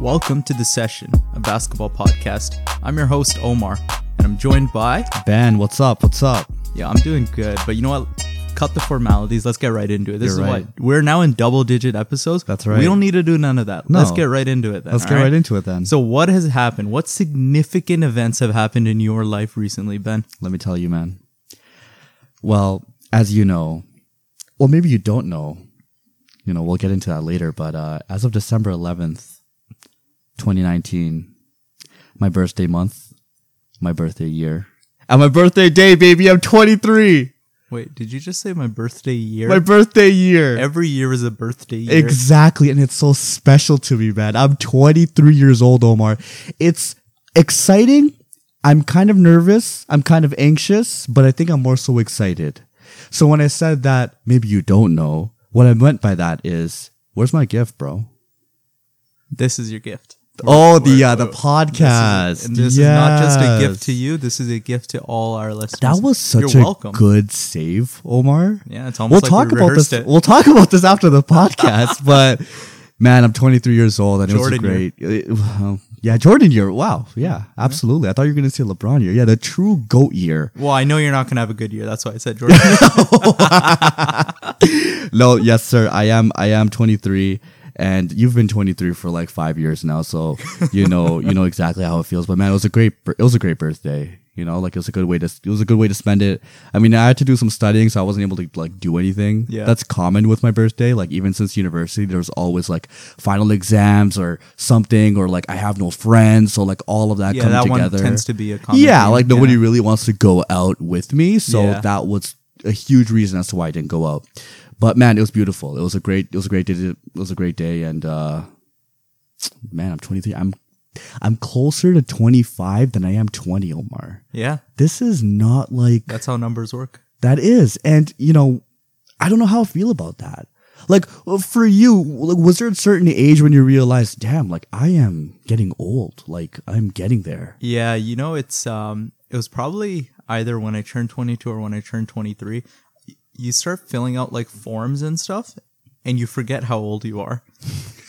Welcome to the session, a basketball podcast. I'm your host, Omar, and I'm joined by. Ben, what's up? What's up? Yeah, I'm doing good, but you know what? Cut the formalities. Let's get right into it. This You're is right. what we're now in double digit episodes. That's right. We don't need to do none of that. No. Let's get right into it then. Let's get right into it then. So, what has happened? What significant events have happened in your life recently, Ben? Let me tell you, man. Well, as you know, well, maybe you don't know, you know, we'll get into that later, but uh, as of December 11th, 2019, my birthday month, my birthday year, and my birthday day, baby, I'm 23. Wait, did you just say my birthday year? My birthday year. Every year is a birthday year. Exactly. And it's so special to me, man. I'm 23 years old, Omar. It's exciting. I'm kind of nervous. I'm kind of anxious, but I think I'm more so excited. So when I said that, maybe you don't know, what I meant by that is, where's my gift, bro? This is your gift. Oh, the uh, the This is- podcast. and this is not just a gift to you. This is a gift to all our listeners. That was such You're a welcome. good save, Omar. Yeah, it's We'll almost like talk we about this. it. We'll talk about this after the podcast. but man, I'm 23 years old, and Jordan it was great. It- yeah, Jordan year. Wow. Yeah, absolutely. I thought you were going to say LeBron year. Yeah, the true goat year. Well, I know you're not going to have a good year. That's why I said Jordan. No, yes, sir. I am. I am 23. And you've been 23 for like five years now, so you know you know exactly how it feels. But man, it was a great it was a great birthday. You know, like it was a good way to it was a good way to spend it. I mean, I had to do some studying, so I wasn't able to like do anything. Yeah. that's common with my birthday. Like even since university, there's always like final exams or something, or like I have no friends, so like all of that yeah, that together. one tends to be a common yeah, theme. like nobody Yeah. really wants to go out with me, so Yeah. that was a huge reason as to why I didn't go out. But man, it was beautiful. It was a great. It was a great day. It was a great day, and uh, man, I'm 23. I'm I'm closer to 25 than I am 20, Omar. Yeah, This is not like that's how numbers work. that is, and you know, I don't know how I feel about that. Like for you, like, was there a certain age when you realized, damn, like I am getting old, like I'm getting there? Yeah, you know, it's um, it was probably either when I turned 22 or when I turned 23. You start filling out like forms and stuff, and you forget how old you are.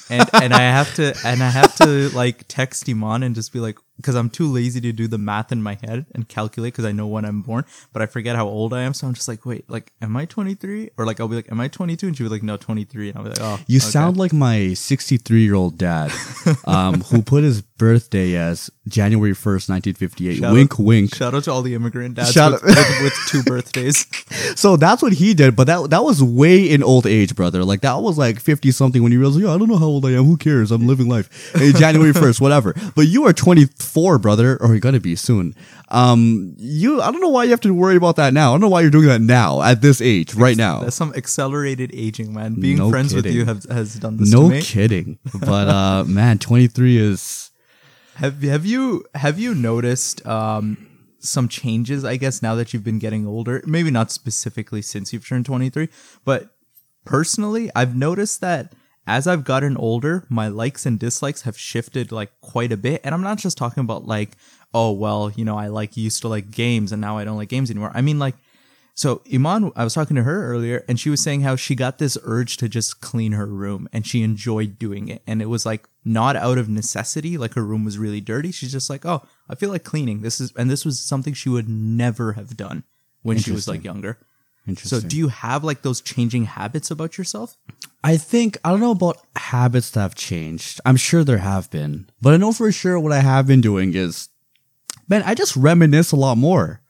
And and I have to and I have to like text Iman and just be like, because I'm too lazy to do the math in my head and calculate because I know when I'm born, but I forget how old I am. So I'm just like, wait, like, am I 23? Or like, I'll be like, am I 22? And she'll be like, no, 23. And I'll be like, oh, You okay. sound like my 63 year old dad, um, who put his birthday as January 1st, 1958. Shout wink, out- wink. Shout out to all the immigrant dads Shout with, with, with two birthdays. So that's what he did, but that that was way in old age, brother. Like that was like 50 something when you realized, yeah, I don't know how old I am. Who cares? I'm living life. Hey, January 1st, whatever. But you are 24, brother, or you're to be soon. Um, you, I don't know why you have to worry about that now. I don't know why you're doing that now at this age, right now. That's some accelerated aging, man. Being No friends with you have, has done this No to me. kidding. But, uh, man, 23 is, Have have you have you noticed um, some changes? I guess now that you've been getting older, maybe not specifically since you've turned twenty three, but personally, I've noticed that as I've gotten older, my likes and dislikes have shifted like quite a bit. And I'm not just talking about like, oh well, you know, I like used to like games and now I don't like games anymore. I mean like. So Iman, I was talking to her earlier, and she was saying how she got this urge to just clean her room, and she enjoyed doing it, and it was like not out of necessity, like her room was really dirty. She's just like, oh, I feel like cleaning. This is, and this was something she would never have done when she was like younger. Interesting. So, do you have like those changing habits about yourself? I think I don't know about habits that have changed. I'm sure there have been, but I know for sure what I have been doing is, man, I just reminisce a lot more.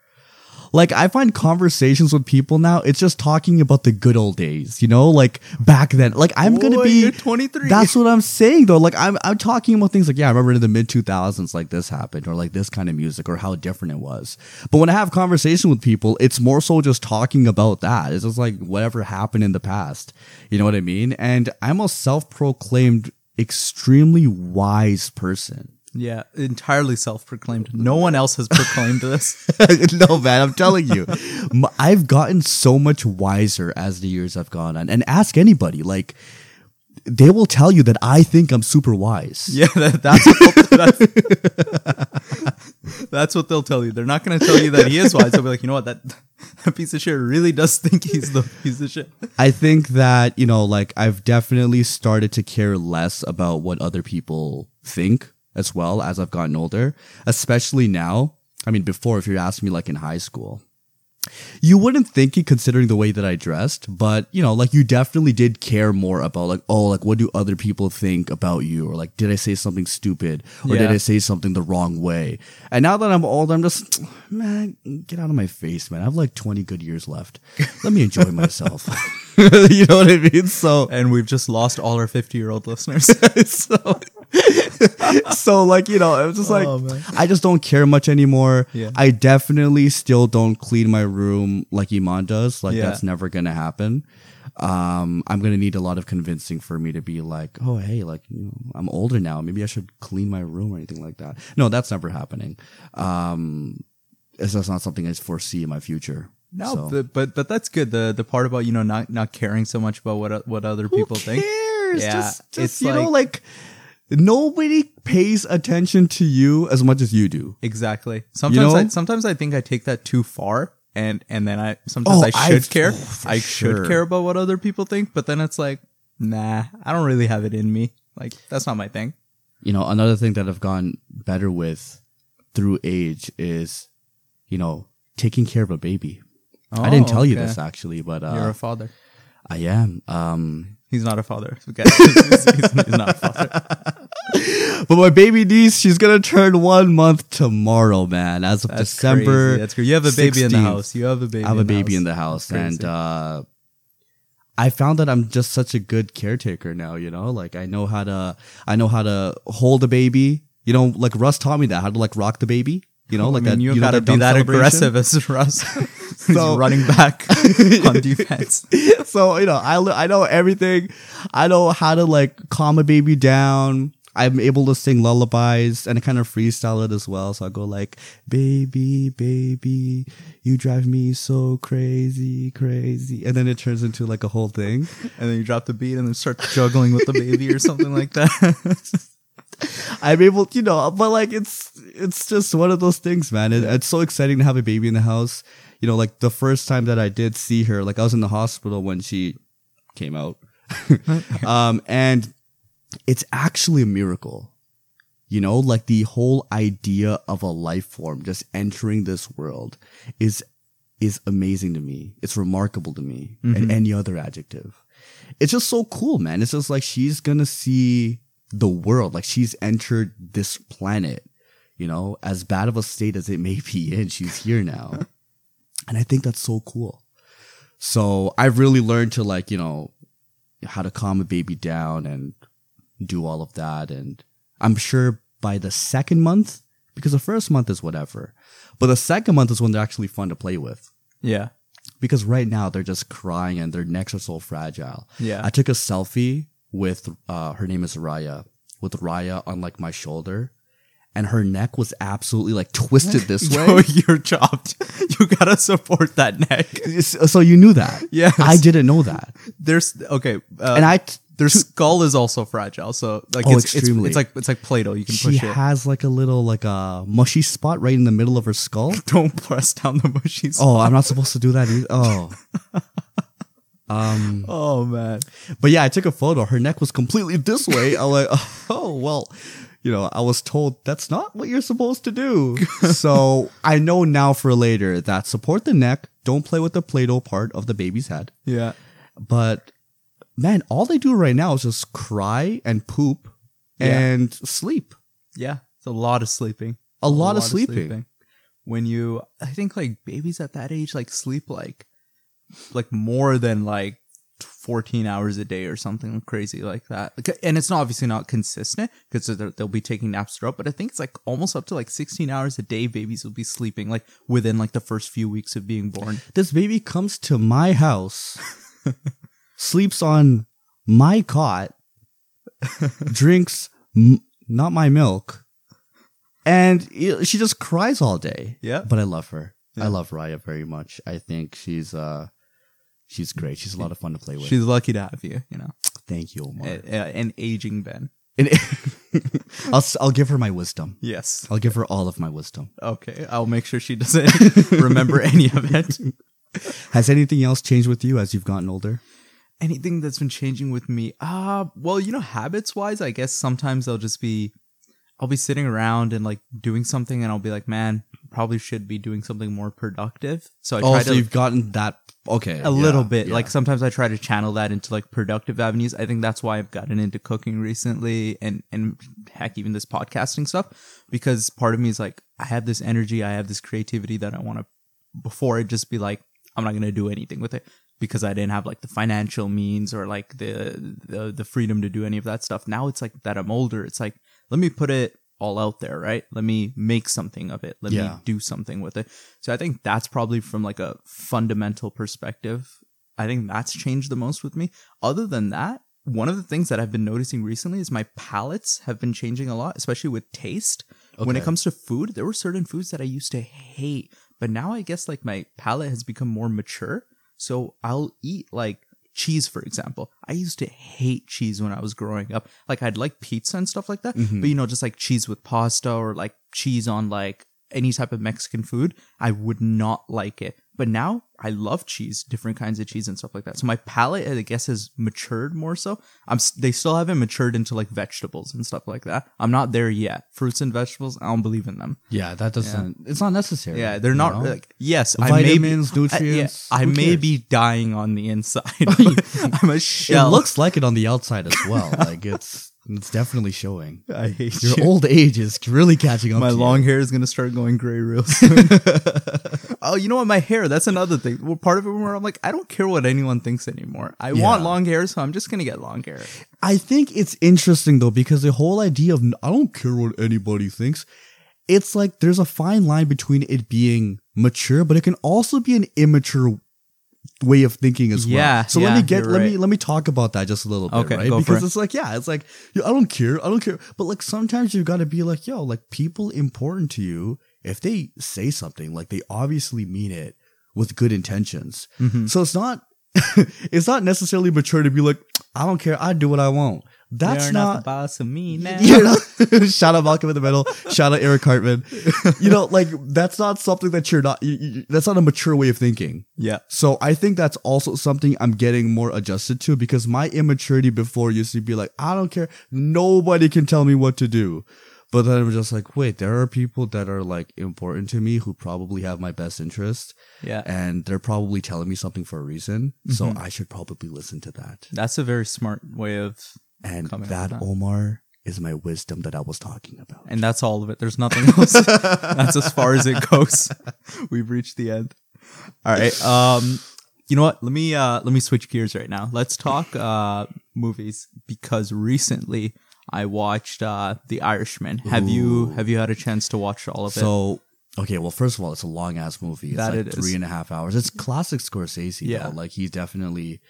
Like I find conversations with people now, it's just talking about the good old days, you know, like back then. Like I'm gonna be 23. That's what I'm saying though. Like I'm I'm talking about things like yeah, I remember in the mid 2000s like this happened or like this kind of music or how different it was. But when I have conversation with people, it's more so just talking about that. It's just like whatever happened in the past. You know what I mean? And I'm a self-proclaimed extremely wise person. Yeah, entirely self-proclaimed. No one else has proclaimed this. no, man, I'm telling you, I've gotten so much wiser as the years have gone on. And ask anybody, like, they will tell you that I think I'm super wise. Yeah, that, that's, what they'll, that's, that's what they'll tell you. They're not going to tell you that he is wise. They'll be like, you know what, that, that piece of shit really does think he's the piece of shit. I think that, you know, like I've definitely started to care less about what other people think as well as I've gotten older, especially now. I mean, before, if you asked me like in high school, you wouldn't think it considering the way that I dressed, but you know, like you definitely did care more about like, oh, like what do other people think about you? Or like, did I say something stupid? Or did I say something the wrong way? And now that I'm old, I'm just, man, get out of my face, man. I have like 20 good years left. Let me enjoy myself. you know what I mean? So, And we've just lost all our 50 year old listeners. so, so like you know, it was just like Oh. I just don't care much anymore. Yeah. I definitely still don't clean my room like Iman does. Like Yeah. that's never gonna happen. Um, I'm gonna need a lot of convincing for me to be like, oh hey, like you know, I'm older now. Maybe I should clean my room or anything like that. No, that's never happening. Um, it's just not something I foresee in my future. No, So- but, but but that's good. The the part about you know not not caring so much about what what other people Who think. Yeah, just, just it's you know, like- like nobody pays attention to you as much as you do. Exactly. Sometimes know? I sometimes I think I take that too far, and and then I sometimes Oh, I should I've- care. oh, for I sure. should care about what other people think, but then it's like, nah, I don't really have it in me. Like that's not my thing. you know, another thing that I've gotten better with through age is, you know, taking care of a baby. I didn't Oh, tell you this actually, but You're uh, a father. I am. Um, He's not a father. He's, he's- he's not a father. But my baby niece, she's gonna turn one month tomorrow, man. As of That's December, crazy. That's great. You have a baby in the house. You have a baby. I have a baby house. in the house, Crazy. and uh, I found that I'm just such a good caretaker now. You know, like I know how to, I know how to hold a baby. You know, like Russ taught me that how to like rock the baby. You know, like I mean, that. you, you gotta be that aggressive as Russ. He's So- running back on defense. so you know I, I know everything i know how to like calm a baby down i'm able to sing lullabies and I kind of freestyle it as well. So i go like baby baby you drive me so crazy crazy. And then it turns into like a whole thing. And then you drop the beat and then start juggling with the baby or something like that. i'm able you know but like it's it's just one of those things man. It, it's so exciting to have a baby in the house. You know like the first time that i did see her like i was in the hospital when she came out. Um and it's actually a miracle. You know like the whole idea of a life form just entering this world is is amazing to me. It's remarkable to me. And mm-hmm. any other adjective. It's just so cool man. It's just like she's gonna see the world. Like she's entered this planet you know? As bad of a state as it may be in she's here now. And i think that's so cool. So i've really learned to like you know how to calm a baby down and do all of that and i'm sure by the second month because the first month is whatever but the second month is when they're actually fun to play with yeah. because right now they're just crying and their necks are so fragile. Yeah. I took a selfie with uh her name is Raya with Raya on like my shoulder and her neck was absolutely like twisted this Yo, way. you're chopped. You gotta support that neck. so you knew that. Yeah, I didn't know that. There's okay, uh, and I t- their skull is also fragile. So like Oh, it's, it's extremely. it's like it's like Play-Doh. You can she push it. has like a little like a mushy spot right in the middle of her skull. Don't press down the bushies. Oh, I'm not supposed to do that either. Oh. Um oh man. But yeah, I took a photo. Her neck was completely this way. I'm like, oh, well, you know, I was told that's not what you're supposed to do. so I know now for later that support the neck, don't play with the Play Doh part of the baby's head. Yeah. But man, all they do right now is just cry and poop Yeah. and sleep. Yeah. It's a lot of sleeping. A lot of sleeping. When you, I think like babies at that age like sleep like, like more than like 14 hours a day or something crazy like that. And it's not obviously not consistent because they'll be taking naps throughout, but I think it's like almost up to like 16 hours a day babies will be sleeping like within like the first few weeks of being born. This baby comes to my house, sleeps on my cot, drinks m- not my milk, and i- she just cries all day. Yeah. But I love her. Yeah. I love Raya very much. I think she's uh she's great. She's a lot of fun to play with. She's lucky to have you, you know, Thank you, Omar. a- a- an aging Ben. I'll I'll give her my wisdom. Yes. I'll give her all of my wisdom. Okay. I'll make sure she doesn't remember any of it. Has anything else changed with you as you've gotten older? Anything that's been changing with me uh well you know habits wise i guess sometimes I'll just be I'll be sitting around and like doing something, and I'll be like, man, probably should be doing something more productive. So I Oh, try so to you've gotten that. Okay, a little bit. yeah. Like sometimes I try to channel that into like productive avenues. I think that's why I've gotten into cooking recently and and heck even this podcasting stuff because part of me is like I have this energy, I have this creativity that I want to before it just be like I'm not going to do anything with it because I didn't have like the financial means or like the, the the freedom to do any of that stuff. Now it's like that I'm older. It's like let me put it all out there, right? Let me make something of it. Let Yeah. me do something with it. So I think that's probably from like a fundamental perspective. I think that's changed the most with me. Other than that, one of the things that I've been noticing recently is my palates have been changing a lot, especially with taste. When it comes to food, there were certain foods that I used to hate, but now I guess like my palate has become more mature. So I'll eat like cheese, for example. I used to hate cheese when I was growing up. Like I'd like pizza and stuff like that, mm-hmm. but you know, just like cheese with pasta or like cheese on like any type of Mexican food, I would not like it. But now I love cheese, different kinds of cheese and stuff like that. So my palate, I guess, has matured more so. I'm they still haven't matured into like vegetables and stuff like that. I'm not there yet. Fruits and vegetables, I don't believe in them. yeah, that doesn't. It's not necessary. Yeah, they're not know? like yes, I may be, Vitamins, I, yeah, nutrients, I may be dying on the inside. I'm a shell. It looks like it on the outside as well. like it's it's definitely showing. I hate Your you. old age is really catching up. My to you. long hair is gonna start going gray real soon. oh, you know what? My hair. That's another thing. Well, part of it where I'm like, I don't care what anyone thinks anymore. I want long hair, so I'm just gonna get long hair. I think it's interesting though because the whole idea of I don't care what anybody thinks. It's like there's a fine line between it being mature, but it can also be an immature way of thinking as well. Yeah, So let me get let me let me talk about that just a little bit, Okay, right? because it. it's like yeah, it's like I don't care, I don't care. But like sometimes you've got to be like, yo, like people important to you, if they say something, like they obviously mean it with good intentions. Mm-hmm. So it's not it's not necessarily mature to be like, I don't care, I do what I want. That's You're not, the boss of me now. you know, shout out Malcolm in the Middle, shout out Eric Hartman. You know, like that's not something that you're not. You, you, that's not a mature way of thinking. Yeah. So I think that's also something I'm getting more adjusted to because my immaturity before used to be like, I don't care, nobody can tell me what to do. But then I'm just like, wait, there are people that are like important to me who probably have my best interest, Yeah. and they're probably telling me something for a reason. So mm-hmm. I should probably listen to that. That's a very smart way of And Coming that, that. Omar, is my wisdom that I was talking about. and that's all of it. There's nothing else. that's as far as it goes. We've reached the end. All right. Um, you know what? Let me uh let me switch gears right now. Let's talk uh movies because recently I watched uh The Irishman. Have you have you had a chance to watch all of it? So okay, well, first of all, it's a long ass movie. It's That like it is. three and a half hours. It's classic Scorsese. Yeah. Yeah, like he's definitely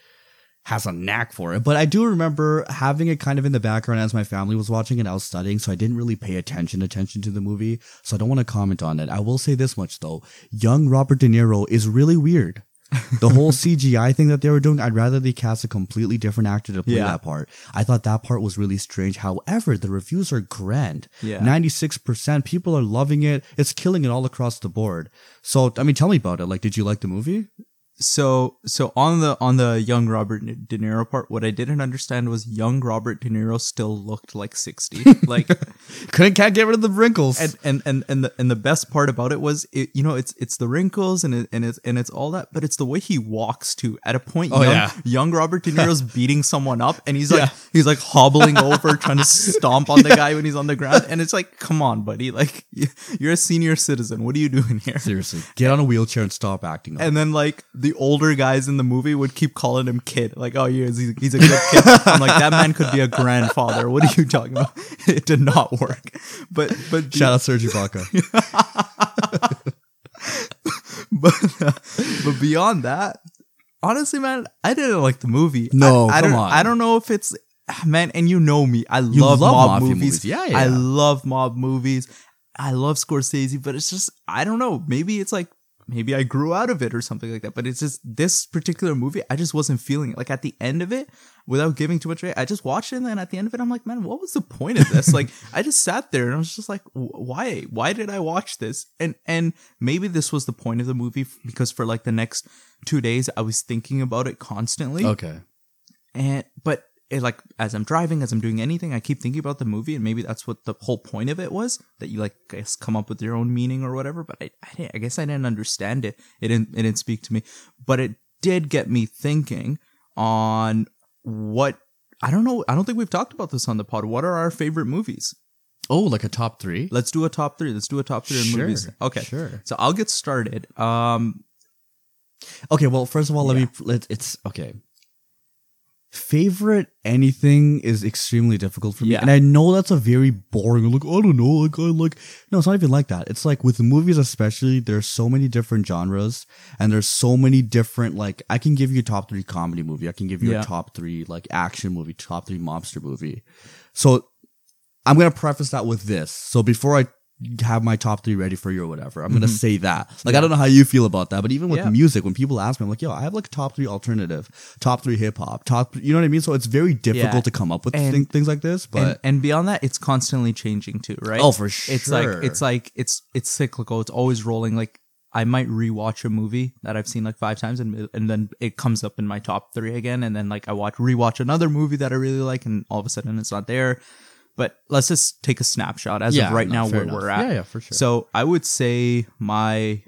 has a knack for it. But I do remember having it kind of in the background as my family was watching it. I was studying, so I didn't really pay attention attention to the movie. So I don't want to comment on it. I will say this much though: young Robert De Niro is really weird. the whole CGI thing that they were doing, I'd rather they cast a completely different actor to play Yeah. that part. I thought that part was really strange. However, the reviews are grand. Yeah. 96% people are loving it. It's killing it all across the board. So, I mean, tell me about it. Like, did you like the movie? So so on the on the young Robert De Niro part, what I didn't understand was young Robert De Niro still looked like 60. Like Couldn't, can't get rid of the wrinkles. and and and and the and the best part about it was it you know it's it's the wrinkles and it, and it's and it's all that but it's the way he walks too at a point Oh, young, yeah. young Robert De Niro's beating someone up and he's like he's like hobbling over trying to stomp on the guy when he's on the ground and it's like come on buddy like you- you're a senior citizen what are you doing here Seriously, get on a wheelchair and stop acting. Up. and then like the older guys in the movie would keep calling him kid like oh yeah he's, he's a good kid I'm like that man could be a grandfather what are you talking about it did not work but but Shout out Sergi Baca. but uh, but beyond that, honestly, man, I didn't like the movie. No, I, I come don't, on. I don't know if it's man, and you know me. I love, love mob movies. movies. Yeah, yeah. I love mob movies. I love Scorsese, but it's just I don't know. Maybe it's like maybe I grew out of it or something like that. But it's just this particular movie, I just wasn't feeling it. Like at the end of it, without giving too much away, I just watched it, and then at the end of it, I'm like, man, what was the point of this? like I just sat there and I was just like, why? Why did I watch this? And and maybe this was the point of the movie because for like the next two days, I was thinking about it constantly okay. and but it, like as I'm driving, as I'm doing anything, I keep thinking about the movie, and maybe that's what the whole point of it was that you like guess come up with your own meaning or whatever. But I, I, didn't- I guess I didn't understand it. It didn't, it didn't speak to me. But it did get me thinking on what I don't know. I don't think we've talked about this on the pod. What are our favorite movies? Oh, like a top three? Let's do a top three. Let's do a top three of Sure, movies. Okay, sure. So I'll get started. Um, Okay, well, first of all, let Yeah. me. Let, it's okay. Favorite anything is extremely difficult for me, Yeah. and I know that's a very boring. Like I don't know, like I like. No, it's not even like that. It's like with movies, especially. There's so many different genres, and there's so many different. Like I can give you a top three comedy movie. I can give you Yeah. a top three like action movie, top three mobster movie. So I'm gonna preface that with this. So before I have my top three ready for you or whatever, I'm gonna say that. Like I don't know how you feel about that, but even with Mm-hmm. Yeah. music, when people ask me, I'm like, yo, I have like top three alternative, top three hip hop, top. You know what I mean? So it's very difficult Yeah. to come up with And- thing, things like this. But and, and beyond that, it's constantly changing too, right? Oh, for sure. It's like it's like it's it's cyclical. It's always rolling. Like I might rewatch a movie that I've seen like five times, and and then it comes up in my top three again, and then like I watch rewatch another movie that I really like, and all of a sudden it's not there. But let's just take a snapshot as Yeah, of right no, now where enough. we're at. Yeah, yeah, for sure. So I would say my.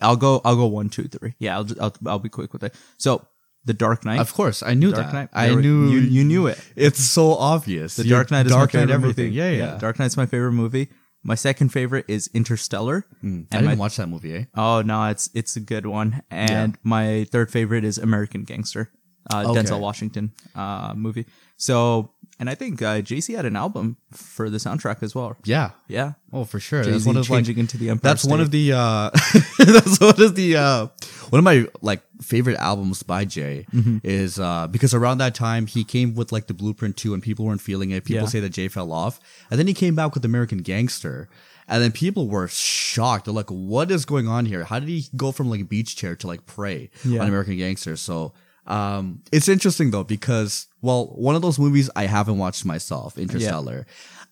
I'll go. I'll go one, two, three. Yeah, I'll just, I'll, I'll be quick with it. So, The Dark Knight. of course, I knew Dark that. Knight. I knew you. You knew it. It's so obvious. The You're Dark Knight is Dark my Knight favorite everything. movie. Yeah, yeah. Dark Knight's my favorite movie. My second favorite is Interstellar. Mm, I didn't my, watch that movie. Eh? oh no, it's it's a good one. And my third favorite is American Gangster, uh, Okay. Denzel Washington uh, movie. So, and I think uh, Jay-Z had an album for the soundtrack as well. Yeah. Yeah, Oh, for sure. Jay That's one of like changing into the Empire. that's one of the uh that's one of the uh one of my like favorite albums by Jay Mm-hmm. is uh because around that time he came with like the blueprint 2 and people weren't feeling it people Yeah. say that Jay fell off and then he came back with American Gangster and then people were shocked they're like what is going on here how did he go from like beach chair to like prey Yeah. on American Gangster so um it's interesting though because well one of those movies I haven't watched myself Interstellar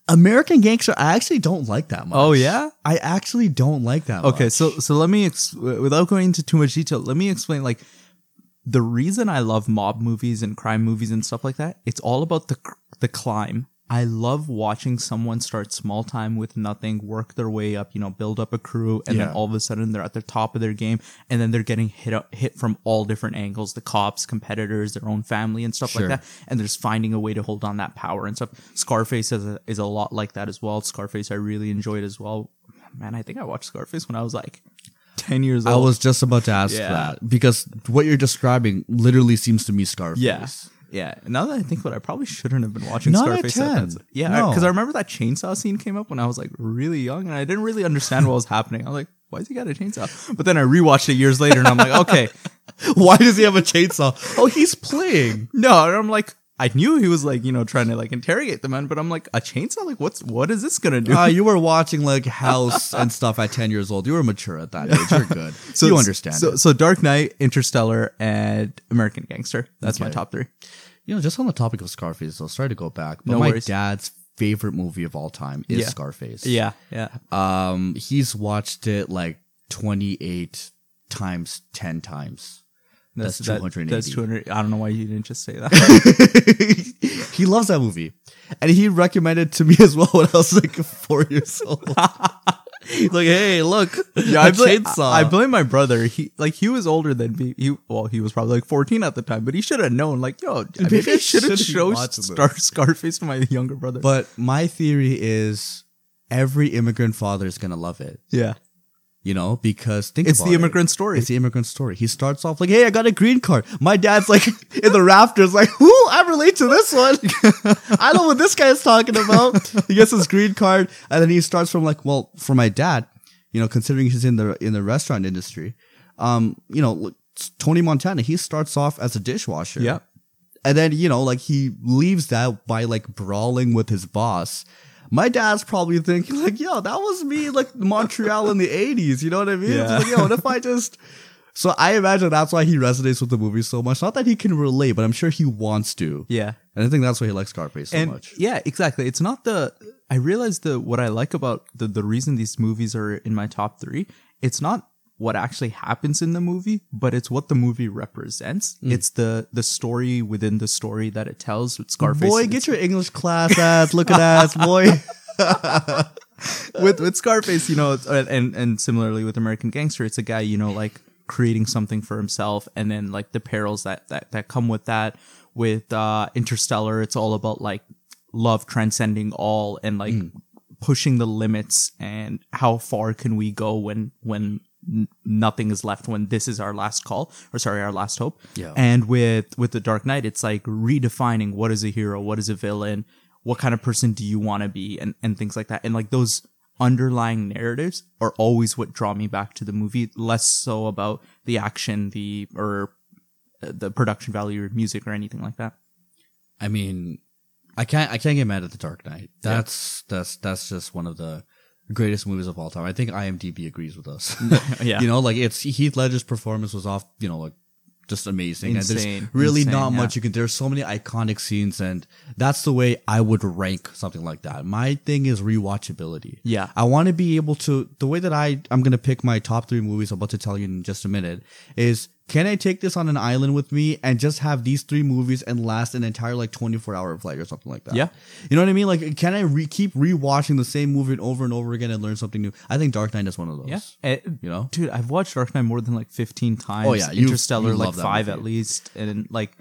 American Gangster, I actually don't like that much. Oh, yeah? I actually don't like that. Okay, much. so so let me ex- without going into too much detail, let me explain like the reason I love mob movies and crime movies and stuff like that. It's all about the the climb. I love watching someone start small time with nothing, work their way up, you know, build up a crew, and Yeah. then all of a sudden they're at the top of their game, and then they're getting hit up, hit from all different angles, the cops, competitors, their own family, and stuff Sure. like that, and they're just finding a way to hold on that power and stuff. Scarface is a, is a lot like that as well. Scarface I really enjoyed as well. Man, I think I watched Scarface when I was like ten years old. I was just about to ask Yeah. that because what you're describing literally seems to me Scarface. Yeah. Yeah. Now that I think about it, I probably shouldn't have been watching Not at Scarface. 10. that- Yeah, No. because I remember that chainsaw scene came up when I was like really young, and I didn't really understand what was happening. I was like, "Why has he got a chainsaw?" But then I rewatched it years later, and I'm like, "Okay, Why does he have a chainsaw? Oh, he's playing. no." And I'm like, I knew he was like, you know, trying to like interrogate the man, but I'm like, a chainsaw? Like, what's what is this gonna do? Uh, you were watching like House and stuff at 10 years old. You were mature at that age. You're good. So you understand. So, so Dark Knight, Interstellar, and American Gangster. That's my top three. You know, just on the topic of Scarface, though, sorry to go back, but No my worries. dad's favorite movie of all time is Yeah. Scarface. Yeah, yeah. Um, he's watched it like 28 times, 10 times. That's that- 280. That's 200. I don't know why you didn't just say that. he loves that movie. And he recommended it to me as well when I was like four years old. He's like, hey, look, Yeah, I blame, chainsaw. I blame my brother. He like he was older than me. He well, he was probably like 14 at the time, but he should have known. Like, yo, maybe Maybe I I shouldn't shouldn't show watch. Star Scarface to my younger brother. but my theory is every immigrant father is going to love it. yeah, You know, because think it's the it. immigrant story. It's the immigrant story. He starts off like, "Hey, I got a green card." My dad's like in the rafters, like, "Who? I relate to this one. I know what this guy is talking about." He gets his green card, and then he starts from like, well, for my dad, you know, considering he's in the in the restaurant industry, um, you know, Tony Montana, he starts off as a dishwasher, yeah, and then you know, like he leaves that by like brawling with his boss. My dad's probably thinking like, "Yo, that was me, like Montreal in the '80s." You know what I mean? It's Yeah. like, Yo, what if I just? So I imagine that's why he resonates with the movie so much. Not that he can relate, but I'm sure he wants to. yeah. And I think that's why he likes Scarface so and much. yeah, exactly. It's not the. I realize the what I like about the the reason these movies are in my top three. It's not what actually happens in the movie, but it's what the movie represents. Mm. It's the the story within the story that it tells with Scarface. Boy, get your English class ass looking ass, boy. with with Scarface, you know, and and similarly with American Gangster, it's a guy, you know, like creating something for himself, and then like the perils that that that come with that. With uh, Interstellar, it's all about like love transcending all and like pushing the limits and how far can we go when when n- nothing is left when this is our last call or sorry our last hope Yeah. and with with the dark knight it's like redefining what is a hero what is a villain what kind of person do you want to be and and things like that and like those underlying narratives are always what draw me back to the movie less so about the action the or uh, the production value or music or anything like that I mean, I can't I can't get mad at the Dark Knight. That's that's that's just one of the greatest movies of all time. I think IMDb agrees with us. Yeah. you know, like it's Heath Ledger's performance was off. You know, like just amazing. And Insane. there's really Insane, not yeah. much you can. There's so many iconic scenes, and that's the way I would rank something like that. My thing is rewatchability. Yeah. I want to be able to. The way that I I'm gonna pick my top three movies. I'm about to tell you in just a minute. Is can I take this on an island with me and just have these three movies and last an entire like 24 hour flight or something like that? Yeah. You know what I mean? Like, can I re- keep rewatching the same movie over and over again and learn something new? I think Dark Knight is one of those. Yeah, Eh, You know? dude, I've watched Dark Knight more than like fifteen times. Oh, yeah, Interstellar you like five at least, and like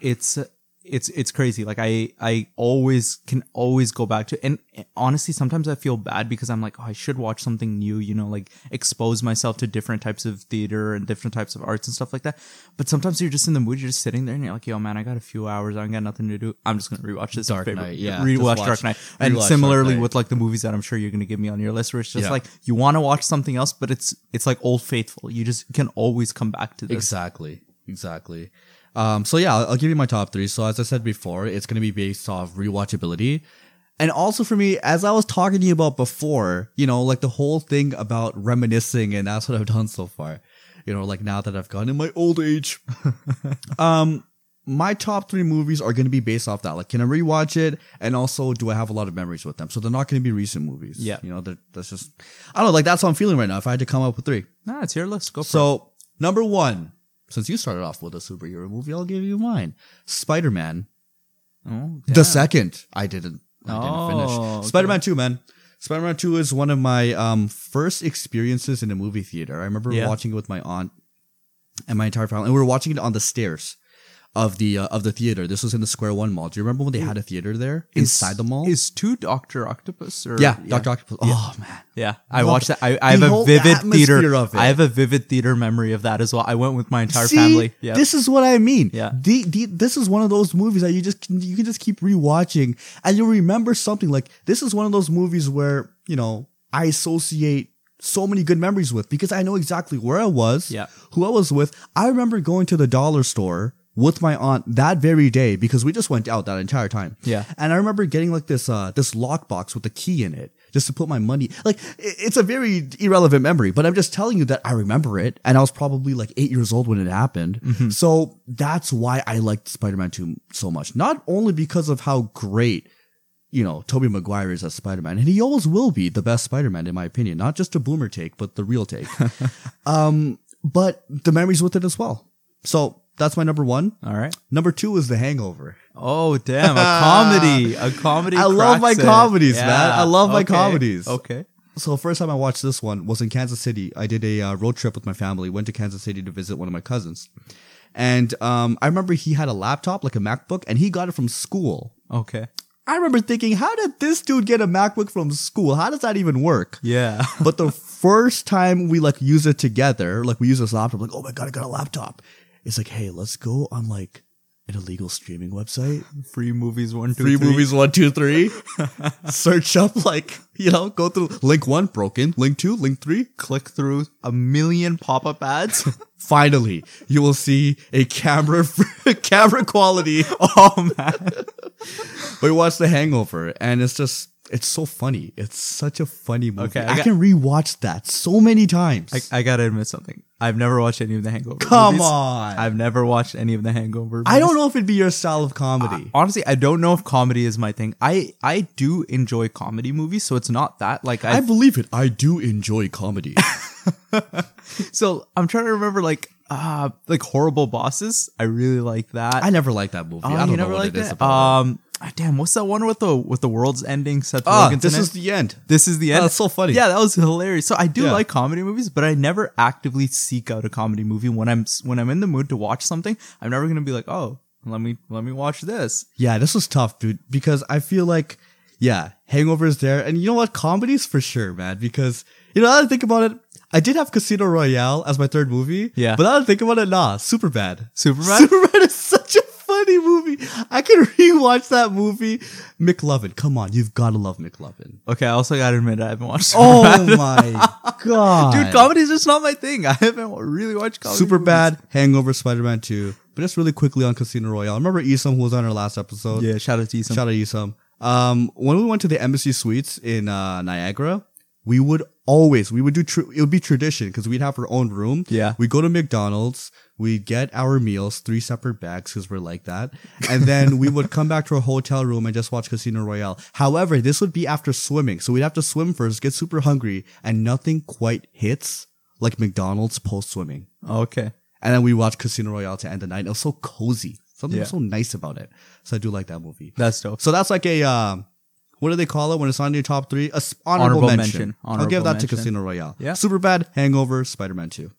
it's it's it's crazy. Like I I always can always go back to, and honestly, sometimes I feel bad because I'm like, oh, I should watch something new. You know, like expose myself to different types of theater and different types of arts and stuff like that. But sometimes you're just in the mood, you're just sitting there, and you're like, yo, man, I got a few hours, I got nothing to do. I'm just gonna rewatch this Dark favorite- Knight, yeah. Rewatch watch, Dark Knight, and similarly Knight. with like the movies that I'm sure you're gonna give me on your list, where it's just Yeah. like you want to watch something else, but it's it's like old faithful. You just can always come back to this. Exactly. Exactly. Um, so yeah, I'll, I'll give you my top three. So as I said before, it's going to be based off rewatchability. And also for me, as I was talking to you about before, you know, like the whole thing about reminiscing, and that's what I've done so far. You know, like now that I've gone in my old age. um, my top three movies are going to be based off that. Like, can I rewatch it? And also, do I have a lot of memories with them? So they're not going to be recent movies. Yeah. You know, that's just, I don't know, like that's how I'm feeling right now. If I had to come up with three. Nah, it's your list. Go for it. So, number one, since you started off with a superhero movie, I'll give you mine. Spider Man. Oh, The second. I didn't. I didn't Oh, finish. okay. Spider Man 2, man. Spider Man 2 is one of my um, first experiences in a movie theater. I remember Yeah. watching it with my aunt and my entire family. And we were watching it on the stairs of the uh, of the theater. This was in the Square One Mall. Do you remember when they had a theater there inside the mall? Is two Doctor Octopus or yeah, Doctor Octopus. Oh man, Yeah, I Love watched it. that. I, I have a whole vivid theater. of it. I have a vivid theater memory of that as well. I went with my entire See, family. Yeah, This is what I mean. Yeah. The, the, this is one of those movies that you just you can just keep rewatching and you'll remember something like this is one of those movies where, you know, I associate so many good memories with because I know exactly where I was, Yeah. who I was with. I remember going to the dollar store with my aunt that very day because we just went out that entire time. Yeah. And I remember getting like this uh this lockbox with a key in it just to put my money. Like it's a very irrelevant memory, but I'm just telling you that I remember it and I was probably like 8 years old when it happened. Mm-hmm. So that's why I liked Spider-Man 2 so much. Not only because of how great you know, Tobey Maguire is as Spider-Man, and he always will be the best Spider-Man in my opinion. Not just a boomer take, but the real take. um, but the memories with it as well. So that's my number one. all right. Number two is The Hangover. Oh damn, a comedy, a comedy. I love my it. comedies, man. I love my comedies. Okay. So first time I watched this one was in Kansas City. I did a uh, road trip with my family. Went to Kansas City to visit one of my cousins, and um, I remember he had a laptop, like a MacBook, and he got it from school. Okay. I remember thinking, how did this dude get a MacBook from school? How does that even work? Yeah. but the first time we like use it together, like we use this laptop, like, oh my god, I got a laptop. It's like, hey, let's go on like an illegal streaming website. Free movies one, two, Free three. movies one, two, three. Search up like, you know, go through link one, broken, link two, link three. Click through a million pop-up ads. Finally, you will see a camera camera quality. oh man. But we watched The Hangover and it's just it's so funny. It's such a funny movie. Okay, I I, got- can rewatch that so many times. I, I gotta admit something. I've never watched any of the Hangover. Come movies. on. I've never watched any of the Hangover. I don't know if it'd be your style of comedy. Honestly, I don't know if comedy is my thing. I I do enjoy comedy movies, so it's not that like I I believe it. I do enjoy comedy. So I'm trying to remember like uh like horrible bosses. I really like that. I never liked that movie. Oh, I don't know what it is about. Um, ah, damn, what's that one with the with the world's ending? Seth Ah, Rogen's this is it? the end. this is the end. Oh, that's so funny. Yeah, that was hilarious. So I do Yeah. like comedy movies, but I never actively seek out a comedy movie when I'm when I'm in the mood to watch something. I'm never gonna be like, oh, let me let me watch this. Yeah, this was tough, dude, because I feel like, yeah, Hangover is there. And you know what? Comedies for sure, man, because, you know, now that I think about it, I did have Casino Royale as my third movie. Yeah. But now that I think about it, nah, super bad. Super bad? Super bad a funny movie. I can rewatch that movie. McLovin, come on, you've got to love McLovin. Okay, I also gotta admit I haven't watched Oh my god. Dude, comedy is just not my thing. I haven't really watched comedy. Super movies. bad, Hangover, Spider Man 2. But just really quickly on Casino Royale. Remember Isam who was on our last episode? Yeah, shout out to some- Shout out Isam. Um, when we went to the Embassy Suites in uh, Niagara, we would always we would do tr- it would be tradition because we'd have our own room. Yeah. we go to McDonald's, we'd get our meals, three separate bags because we're like that, and then we would come back to our hotel room and just watch Casino Royale. However, this would be after swimming, so we'd have to swim first, get super hungry, and nothing quite hits like McDonald's post swimming. Okay. And then we watch Casino Royale to end the night. It was so cozy. Something Yeah. so nice about it. So I do like that movie. That's dope. So that's like a um, what do they call it when it's on your top three? A s- honorable, Honorable mention. mention. I'll Honorable give that mention. to Casino Royale. Yeah. Super bad. Hangover. Spider Man Two.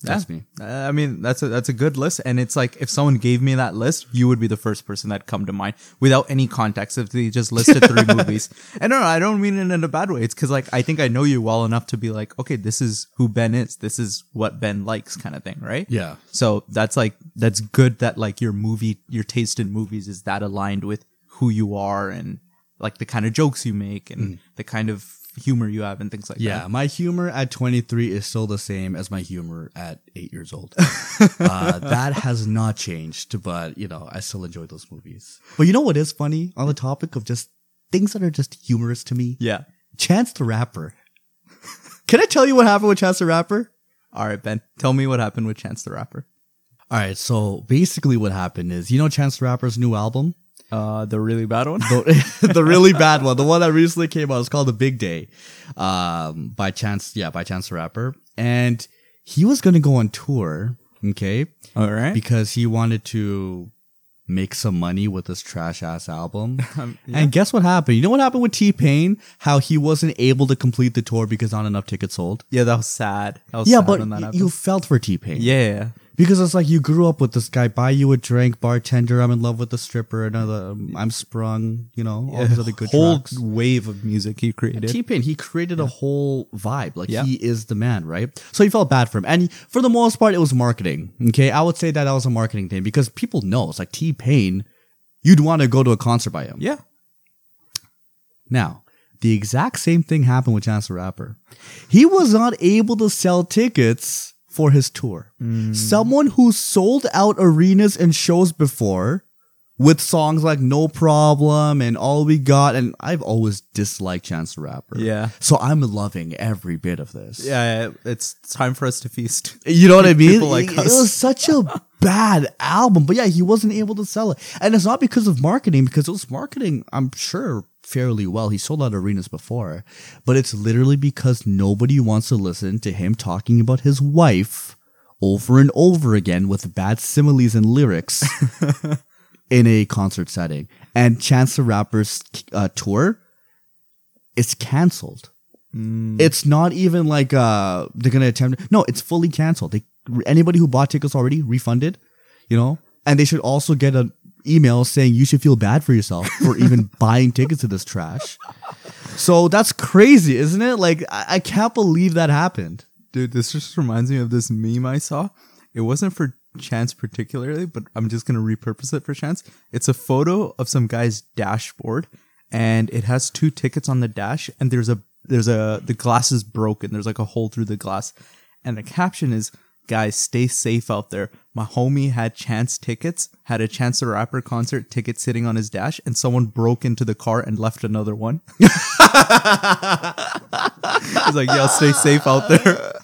That's Yeah. me. Uh, I mean, that's a that's a good list, and it's like if someone gave me that list, you would be the first person that come to mind without any context. If they just listed three movies, and no, no, I don't mean it in a bad way. It's because like I think I know you well enough to be like, okay, this is who Ben is. This is what Ben likes, kind of thing, right? Yeah. So that's like that's good that like your movie, your taste in movies is that aligned with who you are and like the kind of jokes you make and the kind of humor you have and things like Mm. Yeah, that. my humor at 23 is still the same as my humor at eight years old. uh, that has not changed, but you know, I still enjoy those movies. But you know what is funny on the topic of just things that are just humorous to me? Yeah. Chance the Rapper. Can I tell you what happened with Chance the Rapper? All right, Ben. Tell me what happened with Chance the Rapper. All right, so basically what happened is, you know Chance the Rapper's new album? Uh, the really bad one. the, the really bad one, the one that recently came out. It's called The Big Day, um, by Chance, yeah, by Chance the Rapper, and he was gonna go on tour, okay, All right. because he wanted to make some money with this trash ass album. Um, And guess what happened? You know what happened with T Pain? How he wasn't able to complete the tour because not enough tickets sold. yeah, that was sad. That was Yeah, sad but when that y- you felt for T Pain. yeah. Because it's like you grew up with this guy, buy you a drink, bartender, I'm in love with the stripper, another, um, I'm sprung, you know, all these other good whole tracks. wave of music he created. T Pain, he created a whole vibe. Like Yeah. he is the man, right? So he felt bad for him. And for the most part, it was marketing. Okay. I would say that that was a marketing thing because people know it's like T Pain, you'd want to go to a concert by him. yeah. Now, the exact same thing happened with Chance the Rapper. He was not able to sell tickets for his tour. Someone who sold out arenas and shows before with songs like No Problem and All We Got, and I've always disliked Chance the Rapper. Yeah. So I'm loving every bit of this. Yeah, it's time for us to feast. You know what I mean? Like it, it was such a bad album, but yeah, he wasn't able to sell it, and it's not because of marketing. Because it was marketing, I'm sure, fairly well. He sold out arenas before, but it's literally because nobody wants to listen to him talking about his wife over and over again with bad similes and lyrics in a concert setting. And Chance the Rapper's uh, tour is canceled. It's not even like uh they're gonna attempt. No, it's fully canceled. They anybody who bought tickets already refunded, you know, and they should also get an email saying you should feel bad for yourself for even buying tickets to this trash. So that's crazy, isn't it? Like I, I can't believe that happened. Dude, this just reminds me of this meme I saw. It wasn't for Chance particularly, but I'm just gonna repurpose it for Chance. It's a photo of some guy's dashboard, and it has two tickets on the dash, and there's a there's a the glass is broken. There's like a hole through the glass, and the caption is, "Guys, stay safe out there." My homie had Chance tickets, had a Chance the Rapper concert ticket sitting on his dash, and someone broke into the car and left another one. It's like, "Yo, stay safe out there."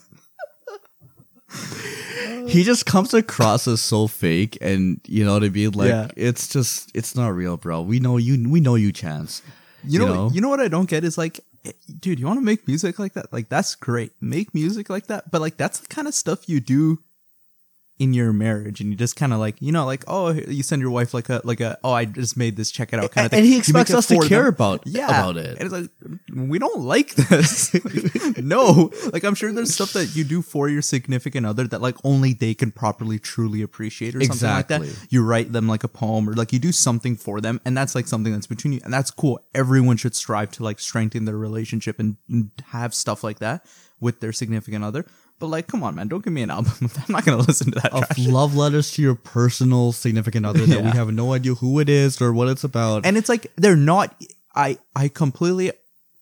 He just comes across as so fake, and you know what I mean. Like Yeah. it's just it's not real, bro. We know you. We know you, Chance. You know, you know what I don't get is like dude, you want to make music like that? Like that's great. Make music like that, but like that's the kind of stuff you do in your marriage and you just kind of like you know like oh you send your wife like a like a oh i just made this check it out kind of thing. and he expects us to care them. about yeah. about it. and it's like we don't like this. No. Like i'm sure there's stuff that you do for your significant other that like only they can properly truly appreciate or something like that. You write them like a poem or like you do something for them and that's like something that's between you and that's cool. Everyone should strive to like strengthen their relationship and, and have stuff like that with their significant other but like come on man don't give me an album i'm not gonna listen to that of trash. love letters to your personal significant other that we have no idea who it is or what it's about. and it's like they're not i i completely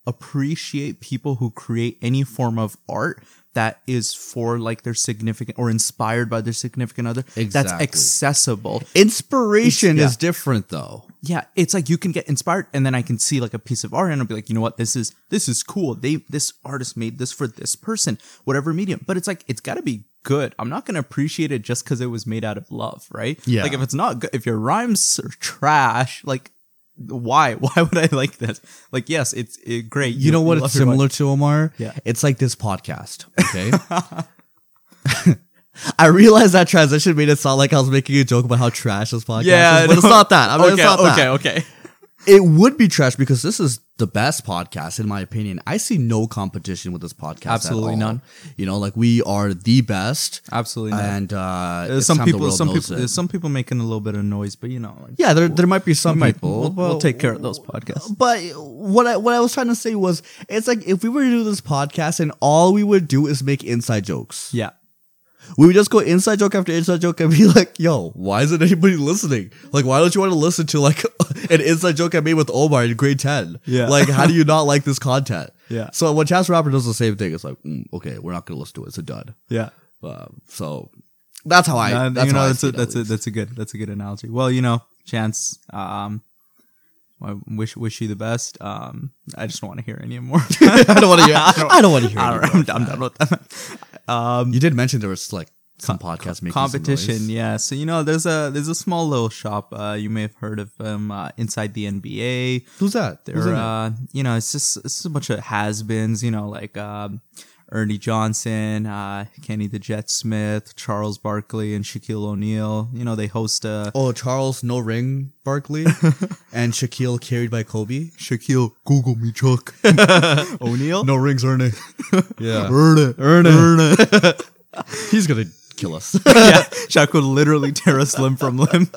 appreciate people who create any form of art that is for like their significant or inspired by their significant other that's accessible. Inspiration Yeah. is different though. yeah it's like you can get inspired and then i can see like a piece of art and i'll be like you know what? This is this is cool. They this artist made this for this person whatever medium. But it's like it's got to be good. I'm not going to appreciate it just because it was made out of love right? Yeah. like if it's not good if your rhymes are trash like why why would i like this like yes it's it, great You know what it's similar to, Omar? Yeah. It's like this podcast. Okay. I realized that transition made it sound like I was making a joke about how trash this podcast yeah is, but it's not that. I mean, okay it's not okay that. okay It would be trash because this is the best podcast, in my opinion. I see no competition with this podcast. at Absolutely all. none. You know, like we are the best. absolutely. And uh, some people some people it. some people making a little bit of noise but you know like Yeah, there, there might be some might- people. we'll, we'll but- take care of those podcasts But what I what I was trying to say was, it's like if we were to do this podcast and all we would do is make inside jokes, yeah we would just go inside joke after inside joke and be like, "Yo, why isn't anybody listening? Like, why don't you want to listen to like an inside joke I made with Omar in grade ten? Yeah. like, how do you not like this content? Yeah. So when Chance Rapper does the same thing, it's like, mm, okay, we're not gonna listen to it. It's a dud. yeah Um, so that's how I. No, that's you know that's a, that's a, that's a good that's a good analogy. Well, you know, chance. Um, I wish wish you the best. Um, I just don't want to hear any more. I don't want to hear. I don't want to hear. I anymore. don't, I'm, I'm done with that. Um, You did mention there was like some podcast making competition, yeah. So you know, there's a there's a small little shop. Uh, you may have heard of them. Uh, inside the NBA. Who's that? Who's They're it? uh, you know, it's just it's a bunch of has-beens. You know, like um, Ernie Johnson, uh, Kenny the Jet Smith, Charles Barkley, and Shaquille O'Neal. You know, they host a Oh, Charles No Ring Barkley and Shaquille carried by Kobe. Shaquille Google me Chuck O'Neal. No rings, Ernie. yeah, Earn it, Earn it. earn it. he's gonna kill us. yeah, Shaq would literally tear us limb from limb.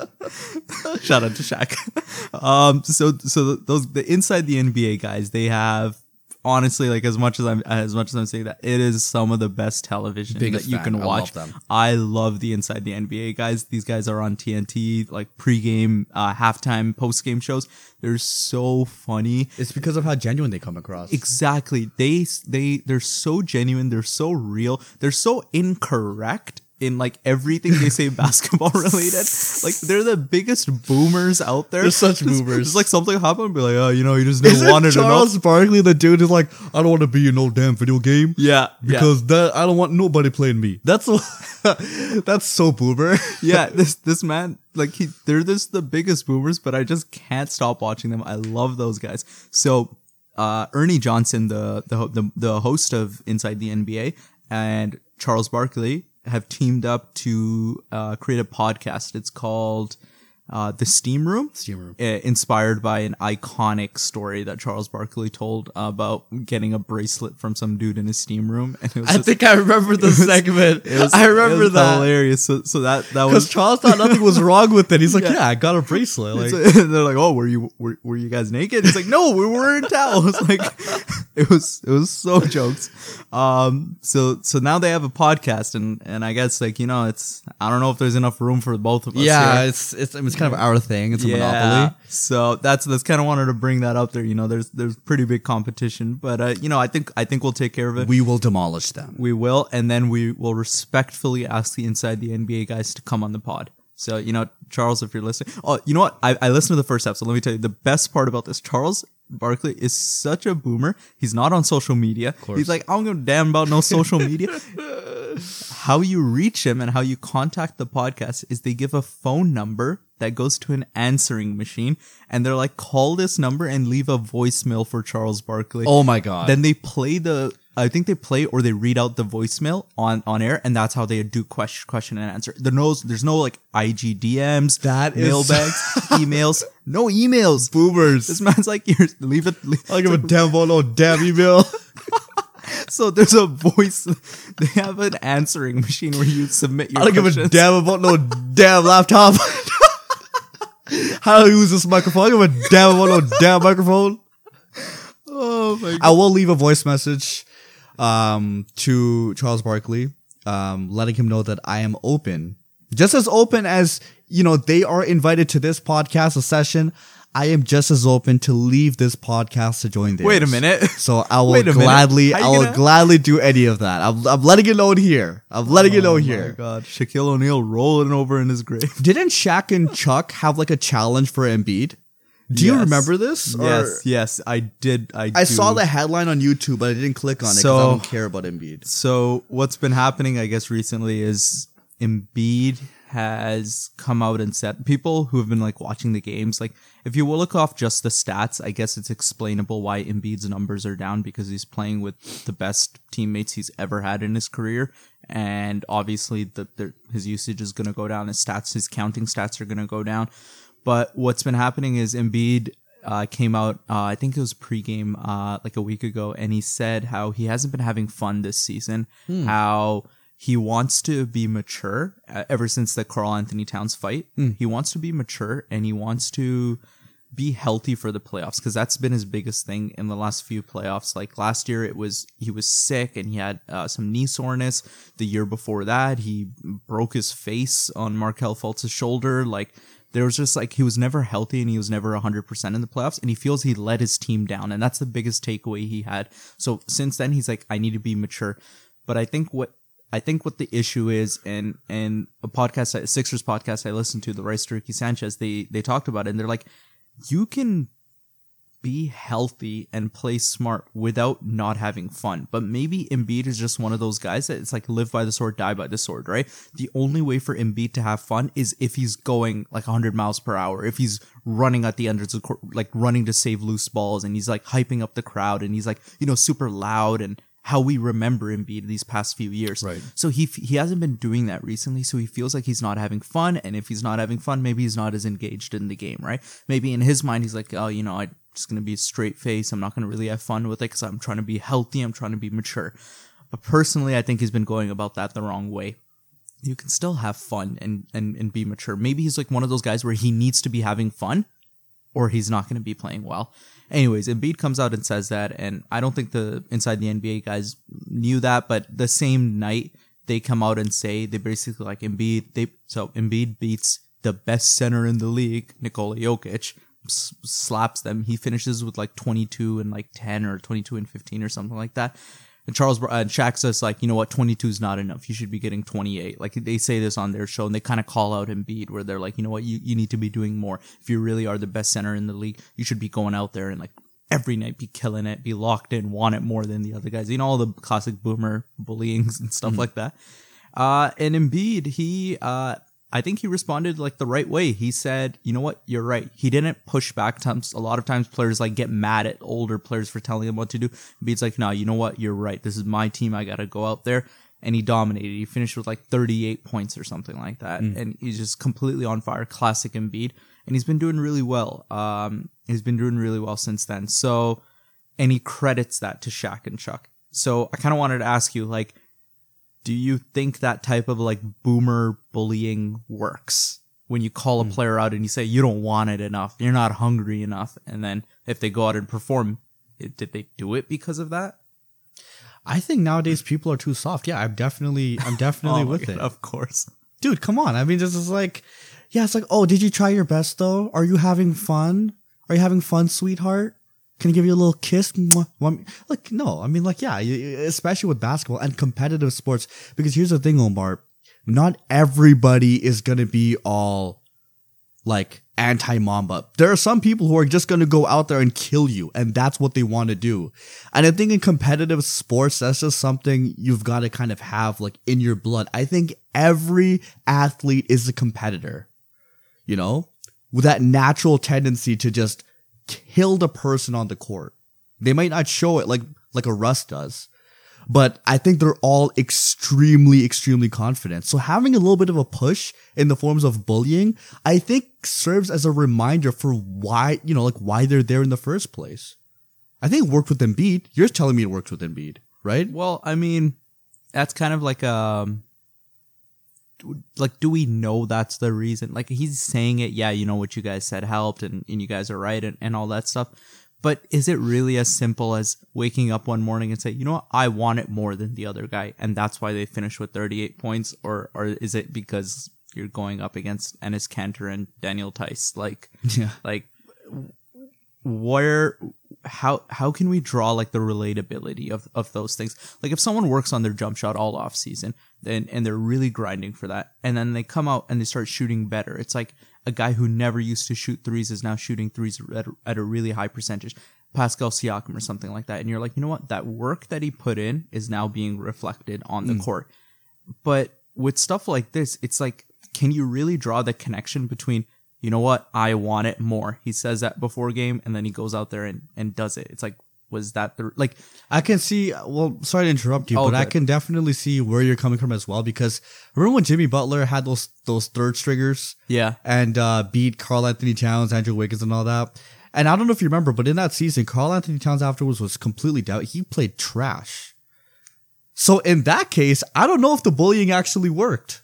Shout out to Shaq. Um, so so those the inside the NBA guys, they have honestly like as much as I'm as much as I'm saying that it is some of the best television Biggest that you fan. can I watch. love them. I love the inside the NBA guys. These guys are on TNT like pregame, uh, halftime, postgame shows. They're so funny. it's because of how genuine they come across. Exactly. They they they're so genuine. They're so real. They're so incorrect in like everything they say basketball related. Like they're the biggest boomers out there. They're such Just- boomers. Just like something happened, be like, oh, you know, you just didn't want it Charles enough. Barkley the dude is like, I don't want to be in no damn video game. Yeah, Because that I don't want nobody playing me. That's that's so boomer. yeah, yeah. This this man, like he, they're just the biggest boomers, but I just can't stop watching them. I love those guys. So, uh, Ernie Johnson, the the the, the host of Inside the NBA, and Charles Barkley have teamed up to uh, create a podcast. It's called uh, the Steam Room. Steam Room. uh, inspired by an iconic story that Charles Barkley told about getting a bracelet from some dude in his steam room. And it was I just- think I remember the segment. it was- I it remember was that. hilarious. So, so that that Because was Charles thought nothing was wrong with it. He's like, Yeah. yeah, I got a bracelet. Like, they're like, "Oh, were you were, were you guys naked?" He's like, "No, we were in towels." Like, it was it was so jokes. Um, so so now they have a podcast, and and I guess like you know, it's I don't know if there's enough room for both of us. yeah, here. it's it's I mean, it's kind of our thing. It's a monopoly. So that's that's kind of wanted to bring that up there. You know, there's there's pretty big competition, but uh, you know, I think I think we'll take care of it. We will demolish them. We will, and then we will respectfully ask the inside the NBA guys to come on the pod. So you know, Charles, if you're listening, oh, you know what? I, I listened to the first episode. Let me tell you, the best part about this, Charles Barkley is such a boomer. He's not on social media. He's like, I don't give a damn about no social media. how you reach him and how you contact the podcast is they give a phone number that goes to an answering machine and they're like call this number and leave a voicemail for Charles Barkley. Oh my god. Then they play the I think they play or they read out the voicemail on on air and that's how they do question question and answer. There's no there's no like IG DMs, That mailbags, emails, no emails. boomers. This man's like, here, leave it. Leave. I'll give a damn about no damn email. So there's a voice. They have an answering machine where you submit your I don't give a questions. damn about no damn laptop. How do I use this microphone? I don't give a damn about no damn microphone. Oh my god. I will leave a voice message um, to Charles Barkley, um, letting him know that I am open, just as open as you know they are invited to this podcast a session. I am just as open to leave this podcast to join theirs. Wait a minute. So I will Wait a minute. gladly, I will gonna- gladly do any of that. I'm, I'm letting you know here. I'm letting it know Oh my here. god. Shaquille O'Neal rolling over in his grave. Didn't Shaq and Chuck have like a challenge for Embiid? Do you remember this? Or- Yes, yes, I did. I I do. saw the headline on YouTube, but I didn't click on it because So- I don't care about Embiid. So what's been happening, I guess, recently is Embiid has come out and said people who have been like watching the games, like if you will look off just the stats, I guess it's explainable why Embiid's numbers are down because he's playing with the best teammates he's ever had in his career, and obviously the, the his usage is going to go down, his stats, his counting stats are going to go down. But what's been happening is Embiid uh, came out, uh, I think it was pregame, uh, like a week ago, and he said how he hasn't been having fun this season, how he wants to be mature uh, ever since the Karl Anthony Towns fight. He wants to be mature and he wants to be healthy for the playoffs because that's been his biggest thing in the last few playoffs. Like last year, it was he was sick and he had uh, some knee soreness. The year before that, he broke his face on Markelle Fultz's shoulder. Like there was just like he was never healthy and he was never 100% in the playoffs and he feels he let his team down and that's the biggest takeaway he had. So since then he's like I need to be mature. But I think what I think what the issue is, and and a podcast, a Sixers podcast I listened to, the Rice Ricky Sanchez, they they talked about it, and they're like, you can be healthy and play smart without not having fun. But maybe Embiid is just one of those guys that it's like live by the sword, die by the sword, right? The only way for Embiid to have fun is if he's going like 100 miles per hour, if he's running at the end of the court, like running to save loose balls, and he's like hyping up the crowd, and he's like you know super loud and how we remember Embiid these past few years. Right. So he he hasn't been doing that recently. So he feels like he's not having fun, and if he's not having fun, maybe he's not as engaged in the game, right? Maybe in his mind, he's like, oh, you know, I'm just gonna be a straight face. I'm not gonna really have fun with it because I'm trying to be healthy. I'm trying to be mature. But personally, I think he's been going about that the wrong way. You can still have fun and and and be mature. Maybe he's like one of those guys where he needs to be having fun, or he's not going to be playing well. Anyways, Embiid comes out and says that, and I don't think the inside the NBA guys knew that, but the same night they come out and say they basically like Embiid. They so Embiid beats the best center in the league, Nikola Jokic, s- slaps them. He finishes with like 22 and like 10 or 22 and 15 or something like that. And Charles Bar- and Shaq says like, you know what, 22 is not enough. You should be getting 28. Like they say this on their show and they kind of call out Embiid where they're like, you know what, you, you need to be doing more. If you really are the best center in the league, you should be going out there and like every night be killing it, be locked in, want it more than the other guys. You know, all the classic boomer bullyings and stuff like that. Uh, and Embiid, he, uh, I think he responded like the right way. He said, "You know what? You're right." He didn't push back. Times a lot of times players like get mad at older players for telling them what to do. Embiid's like, "No, you know what? You're right. This is my team. I got to go out there." And he dominated. He finished with like 38 points or something like that, and he's just completely on fire. Classic Embiid, and he's been doing really well. Um, he's been doing really well since then. So, and he credits that to Shaq and Chuck. So I kind of wanted to ask you, like, do you think that type of like boomer bullying works when you call a hmm. player out and you say you don't want it enough you're not hungry enough and then if they go out and perform it, did they do it because of that I think nowadays people are too soft. Yeah, I'm definitely, I'm definitely Oh with God, it, of course dude. Come on. I mean, this is like, yeah, it's like, oh, did you try your best though? Are you having fun? Are you having fun, sweetheart? Can I give you a little kiss? Like, no, I mean, like, yeah, especially with basketball and competitive sports. Because here's the thing, Omar, not everybody is gonna be all like anti Mamba. There are some people who are just going to go out there and kill you, and that's what they want to do. And I think in competitive sports, that's just something you've got to kind of have like in your blood. I think every athlete is a competitor, you know, with that natural tendency to just kill the person on the court. They might not show it like like a Russ does, but I think they're all extremely, extremely confident. So having a little bit of a push in the forms of bullying, I think serves as a reminder for why, you know, like why they're there in the first place. I think it worked with Embiid. You're telling me it worked with Embiid, right? Well, I mean, that's kind of like um like do we know that's the reason? Like he's saying it, yeah, you know what you guys said helped and, and you guys are right and, and all that stuff. But is it really as simple as waking up one morning and say, you know what, I want it more than the other guy, and that's why they finish with 38 points, or or is it because you're going up against Enes Kanter and Daniel Theis? Like, Yeah. like where how how can we draw like the relatability of of those things? Like if someone works on their jump shot all off season then and they're really grinding for that and then they come out and they start shooting better it's like a guy who never used to shoot threes is now shooting threes at, a- at a really high percentage. Pascal Siakam or something like that and you're like you know what? That work that he put in is now being reflected on the mm. court. But with stuff like this, it's like, can you really draw the connection between, you know what, I want it more? He says that before game, and then he goes out there and, and does it. It's like, was that the like? I can see. Well, sorry to interrupt you, Oh, but I can definitely see where you're coming from as well. Because remember when Jimmy Butler had those those third stringers Yeah, and uh, beat Karl Anthony Towns, Andrew Wiggins, and all that. And I don't know if you remember, but in that season, Karl Anthony Towns afterwards was completely down. He played trash. So in that case, I don't know if the bullying actually worked.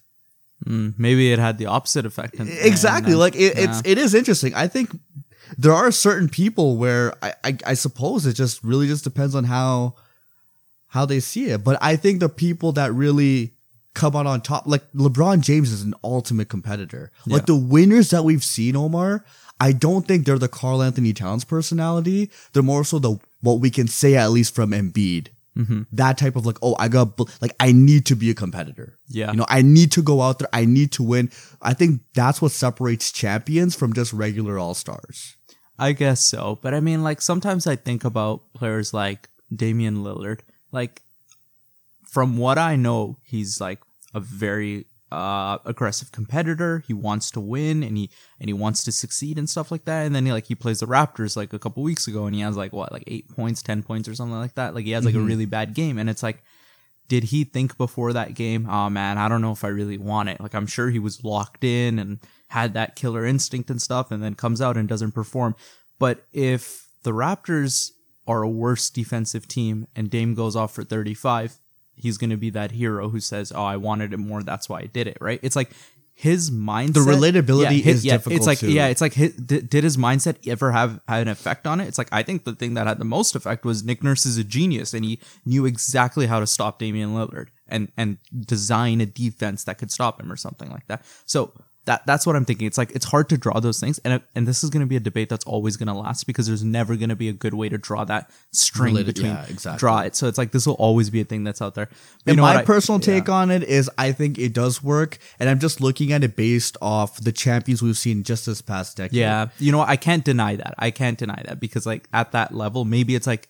Mm, maybe it had the opposite effect. and- exactly and like it, yeah. it's it is interesting i think there are certain people where I, I i suppose it just really just depends on how how they see it but i think the people that really come out on top like lebron james is an ultimate competitor like the winners that we've seen omar i don't think they're the karl anthony towns personality they're more so the what we can say at least from embiid Mm-hmm. that type of like oh i got like i need to be a competitor Yeah. you know i need to go out there i need to win i think that's what separates champions from just regular all-stars I guess so. But I mean, like, sometimes I think about players like Damian Lillard. Like, from what I know, he's like a very uh, aggressive competitor. He wants to win and he and he wants to succeed and stuff like that. And then he like he plays the Raptors like a couple weeks ago and he has like what like eight points, ten points or something like that. Like he has like a really bad game and it's like did he think before that game, oh man, I don't know if I really want it? Like, I'm sure he was locked in and had that killer instinct and stuff, and then comes out and doesn't perform. But if the Raptors are a worse defensive team and Dame goes off for 35, he's going to be that hero who says, oh, I wanted it more. That's why I did it, right? It's like his mindset. The relatability his- is difficult It's like, too. yeah, it's like, his, did, did his mindset ever have, have an effect on it? It's like, I think the thing that had the most effect was Nick Nurse is a genius and he knew exactly how to stop Damian Lillard and, and design a defense that could stop him or something like that. So that, that's what I'm thinking. It's like, it's hard to draw those things. And, and this is going to be a debate that's always going to last because there's never going to be a good way to draw that string Related- between, yeah, exactly. draw it. So it's like, this will always be a thing that's out there. But you and know my what I- personal yeah. take on it is i think it does work and i'm just looking at it based off the champions we've seen just this past decade Yeah, you know what? I can't deny that. I can't deny that because like at that level, maybe it's like,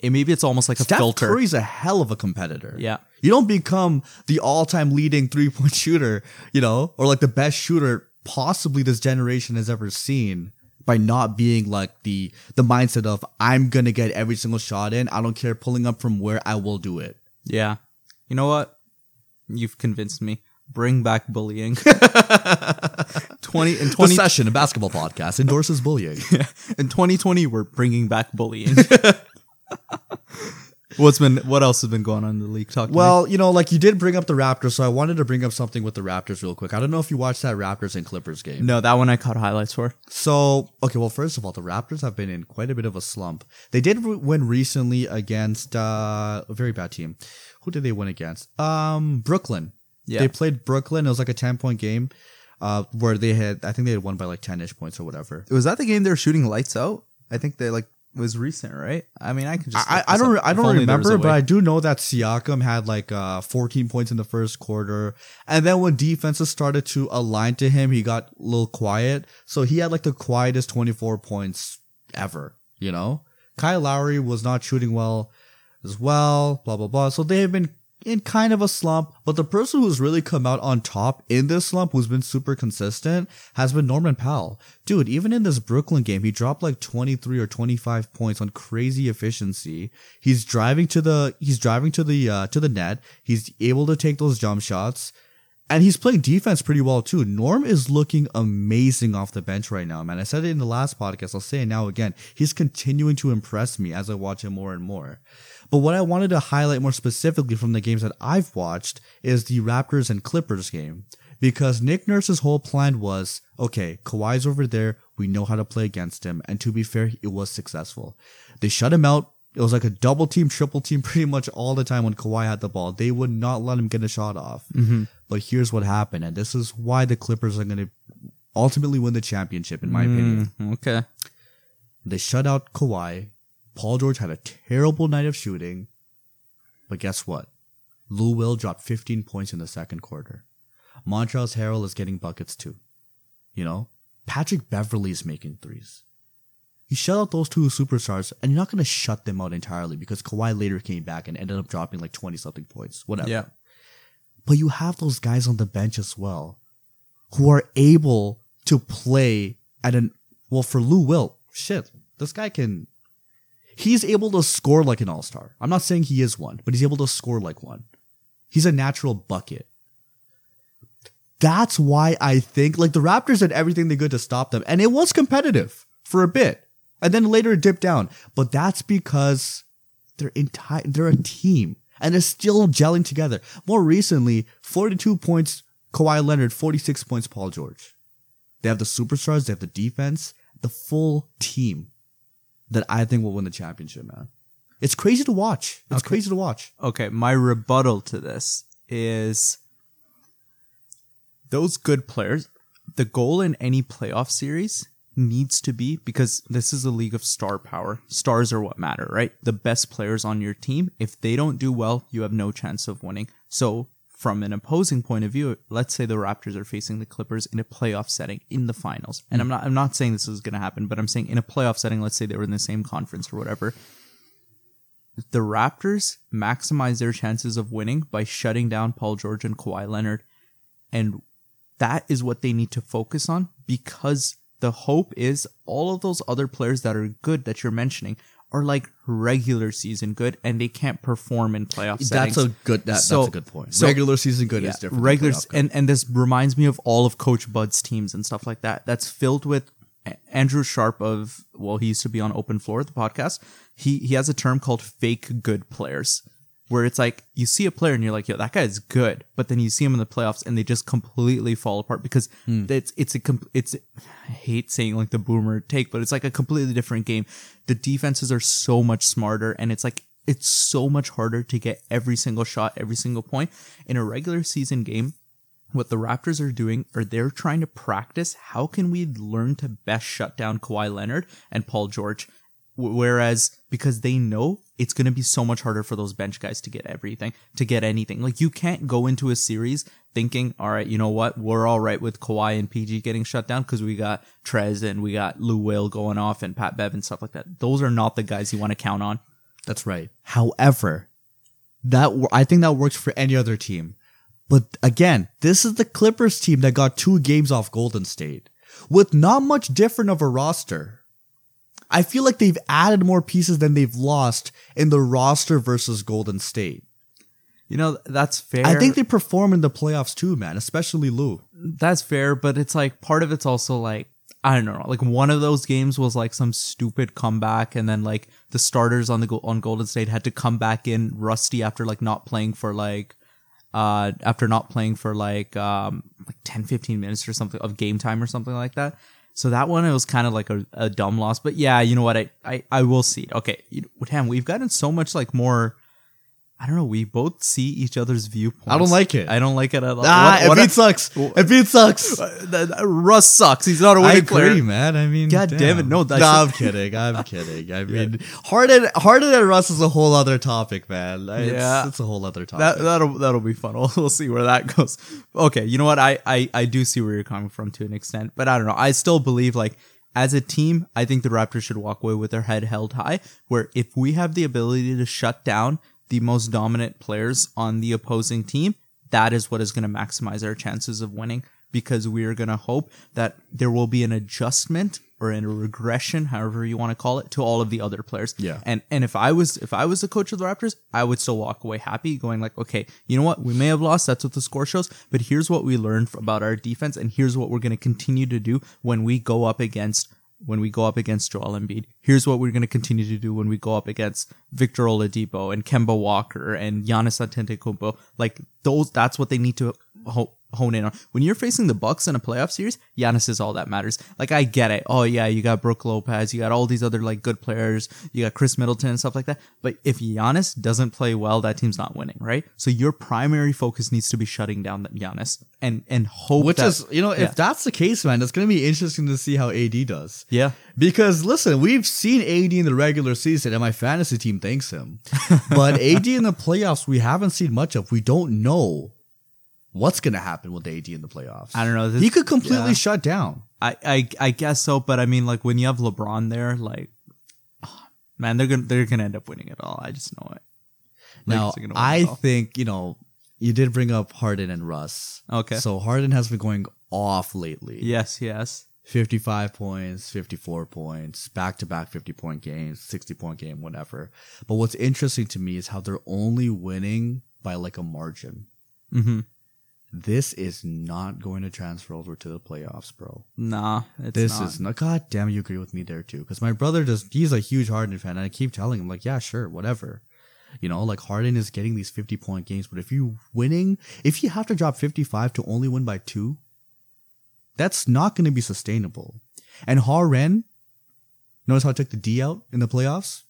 it maybe it's almost like a Steph filter. Curry's a hell of a competitor. Yeah. You don't become the all-time leading three-point shooter, you know, or like the best shooter possibly this generation has ever seen by not being like the the mindset of I'm going to get every single shot in. I don't care pulling up from where I will do it. Yeah, you know what? You've convinced me. Bring back bullying. Twenty in The twenty session, a basketball podcast, endorses bullying. Yeah. in twenty twenty, we're bringing back bullying. What's been? What else has been going on in the league? Talk. to me. Well, you know, like you did bring up the Raptors, so I wanted to bring up something with the Raptors real quick. I don't know if you watched that Raptors and Clippers game. no, that one I caught highlights for. So, okay, well, first of all, the Raptors have been in quite a bit of a slump. They did win recently against uh, a very bad team. Who did they win against? Um, Brooklyn. Yeah. They played Brooklyn. It was like a 10 point game uh, where they had, I think they had won by like 10 ish points or whatever. Was that the game they were shooting lights out? I think they like was recent, right? I mean, I can just. I, I don't. I don't only there was a remember, but. I do know that Siakam had like uh 14 points in the first quarter, and then when defenses started to align to him, he got a little quiet. So he had like the quietest 24 points ever. You know, Kyle Lowry was not shooting well as well. Blah blah blah. So they have been in kind of a slump, but the person who's really come out on top in this slump, who's been super consistent, has been Norman Powell. Dude, even in this Brooklyn game, he dropped like 23 or 25 points on crazy efficiency. He's driving to the, he's driving to the, uh, to the net. He's able to take those jump shots. And he's playing defense pretty well too. Norm is looking amazing off the bench right now, man. I said it in the last podcast. I'll say it now again. He's continuing to impress me as I watch him more and more. But what I wanted to highlight more specifically from the games that I've watched is the Raptors and Clippers game. Because Nick Nurse's whole plan was, okay, Kawhi's over there. We know how to play against him. And to be fair, it was successful. They shut him out. It was like a double team, triple team pretty much all the time when Kawhi had the ball. They would not let him get a shot off. But here's what happened. And this is why the Clippers are going to ultimately win the championship, in my opinion. Mm, okay. They shut out Kawhi. Paul George had a terrible night of shooting. But guess what? Lou Will dropped 15 points in the second quarter. Montrezl Harrell is getting buckets too. You know? Patrick Beverley is making threes. You shut out those two superstars, and you're not going to shut them out entirely because Kawhi later came back and ended up dropping like 20 something points. Whatever. Yeah. But you have those guys on the bench as well who are able to play at an, well, for Lou Will, shit, this guy can, he's able to score like an all star. I'm not saying he is one, but he's able to score like one. He's a natural bucket. That's why I think, like, the Raptors did everything they could to stop them, and it was competitive for a bit. And then later it dipped down. But that's because they're entire they're a team and they're still gelling together. More recently, 42 points Kawhi Leonard, 46 points Paul George. They have the superstars, they have the defense, the full team that I think will win the championship, man. It's crazy to watch. It's Okay. crazy to watch. Okay, my rebuttal to this is those good players. The goal in any playoff series needs to be because this is a league of star power. Stars are what matter, right? The best players on your team, if they don't do well, you have no chance of winning. So, from an opposing point of view, let's say the Raptors are facing the Clippers in a playoff setting in the finals. And I'm hmm. not I'm not saying this is going to happen, but I'm saying in a playoff setting, let's say they were in the same conference or whatever the Raptors maximize their chances of winning by shutting down Paul George and Kawhi Leonard. And that is what they need to focus on because the hope is all of those other players that are good that you're mentioning are like regular season good and they can't perform in playoff settings. That's a good that, So- that's a good point. so- Regular season good Yeah, is different. Regular, and and this reminds me of all of Coach Bud's teams and stuff like that. That's filled with Andrew Sharp of well, he used to be on Open Floor, the podcast. He he has a term called fake good players, where it's like you see a player and you're like, yo, that guy's good, but then you see him in the playoffs and they just completely fall apart because Hmm. it's it's a it's I hate saying like the boomer take, but it's like a completely different game. The defenses are so much smarter, and it's like it's so much harder to get every single shot, every single point in a regular season game what the Raptors are doing are they're trying to practice how can we learn to best shut down Kawhi Leonard and Paul George. Wh- Whereas because they know it's going to be so much harder for those bench guys to get everything, to get anything. Like you can't go into a series thinking, all right, you know what, we're all right with Kawhi and PG getting shut down because we got Trez and we got Lou Will going off and Pat Bev and stuff like that. Those are not the guys you want to count on. That's right. However, that I think that works for any other team. But again, this is the Clippers team that got two games off Golden State with not much different of a roster. I feel like they've added more pieces than they've lost in the roster versus Golden State. You know, that's fair. I think they perform in the playoffs too, man, especially Lou. that's fair, but it's like part of it's also like I don't know, like one of those games was like some stupid comeback, and then like the starters on the go- on Golden State had to come back in rusty after like not playing for like uh after not playing for like um like 10 15 minutes or something of game time or something like that. So that one it was kind of like a, a dumb loss, but yeah, you know what I I, I will see. Okay, you, damn, we've gotten so much like more I don't know. We both see each other's viewpoints. I don't like it. I don't like it at all. Ah, What- what Embiid I- sucks. Embiid sucks. Uh, Russ sucks. He's not a I winning agree, player. man. I mean, God damn it, no, No, I I'm kidding. I'm kidding. I mean, Harden, Harden and Russ is a whole other topic, man. It's, Yeah. it's a whole other topic. That that'll that'll be fun. We'll, we'll see where that goes. Okay, you know what? I, I I do see where you're coming from to an extent, but I don't know. I still believe like as a team, I think the Raptors should walk away with their head held high. Where if we have the ability to shut down the most dominant players on the opposing team, that is what is going to maximize our chances of winning. Because we are going to hope that there will be an adjustment or in a regression, however you want to call it, to all of the other players. Yeah. And and if I was if I was the coach of the Raptors, I would still walk away happy, going like, okay, you know what, we may have lost. That's what the score shows, but here's what we learned about our defense, and here's what we're going to continue to do when we go up against when we go up against Joel Embiid. Here's what we're going to continue to do when we go up against Victor Oladipo and Kemba Walker and Giannis Antetokounmpo. Like those, that's what they need to ho- hone in on. When you're facing the Bucks in a playoff series, Giannis is all that matters. Like I get it. Oh yeah, you got Brook Lopez, you got all these other like good players, you got Khris Middleton and stuff like that. But if Giannis doesn't play well, that team's not winning, right? So your primary focus needs to be shutting down that Giannis and and hope Which that- is, you know, yeah. if that's the case, man, it's going to be interesting to see how AD does. yeah. Because listen, we've seen AD in the regular season, and my fantasy team thanks him. but AD in the playoffs, we haven't seen much of. We don't know what's going to happen with AD in the playoffs. I don't know. This- he could completely yeah. shut down. I, I I guess so, but I mean, like when you have LeBron there, like, ah, man, they're gonna they're gonna end up winning it all. I just know it. Now, gonna win I think you know you did bring up Harden and Russ. Okay. So Harden has been going off lately. yes, yes, 55 points, 54 points, back to back 50 point games, 60 point game, whatever. But what's interesting to me is how they're only winning by like a margin. mm-hmm. This is not going to transfer over to the playoffs, bro. Nah, it's This not. is not. God damn, you agree with me there too. Because my brother just, he's a huge Harden fan. And I keep telling him, like, yeah, sure, whatever. You know, like Harden is getting these 50 point games. But if you winning, if you have to drop 55 to only win by two, that's not going to be sustainable. And Harden, notice how I took the D out in the playoffs?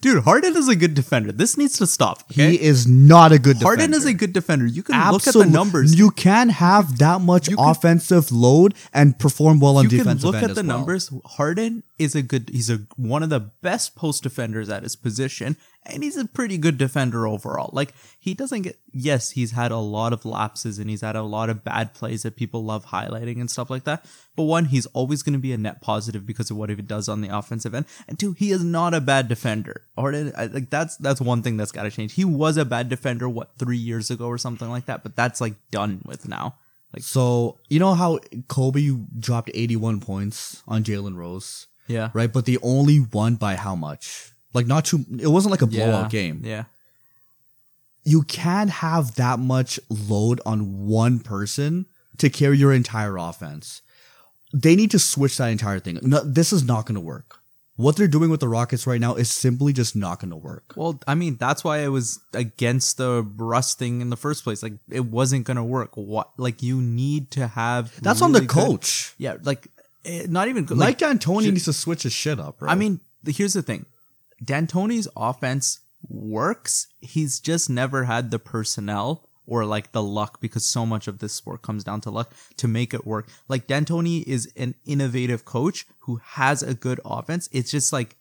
Dude. Harden is a good defender. This needs to stop. Okay? He is not a good defender. Harden is a good defender. You can look at the numbers. You can have that much can- offensive load and perform well on you can look at the well. numbers. Harden is a good. He's a one of the best post defenders at his position, and he's a pretty good defender overall. Like he doesn't get. Yes, he's had a lot of lapses and he's had a lot of bad plays that people love highlighting and stuff like that. But one, he's always going to be a net positive because of what he does on the offensive end, and two, he is not a bad defender. Harden, uh, I, like that's that's one thing that's got to change. He was a bad defender what three years ago or something like that, but that's like done with now. Like So you know how Kobe dropped 81 points on Jalen Rose, yeah, right? But they only won by how much? Like not too. It wasn't like a blowout game. Yeah. You can't have that much load on one person to carry your entire offense. They need to switch that entire thing. No, this is not going to work. What they're doing with the Rockets right now is simply just not going to work. Well, I mean, that's why I was against the Russ thing in the first place. Like, it wasn't gonna work. What? Like, you need to have. That's on the really good- coach. yeah, like, eh, not even like, Mike D'Antoni should- needs to switch his shit up. Bro. I mean, here's the thing: D'Antoni's offense works. He's just never had the personnel or like the luck because so much of this sport comes down to luck to make it work. Like D'Antoni is an innovative coach who has a good offense. It's just like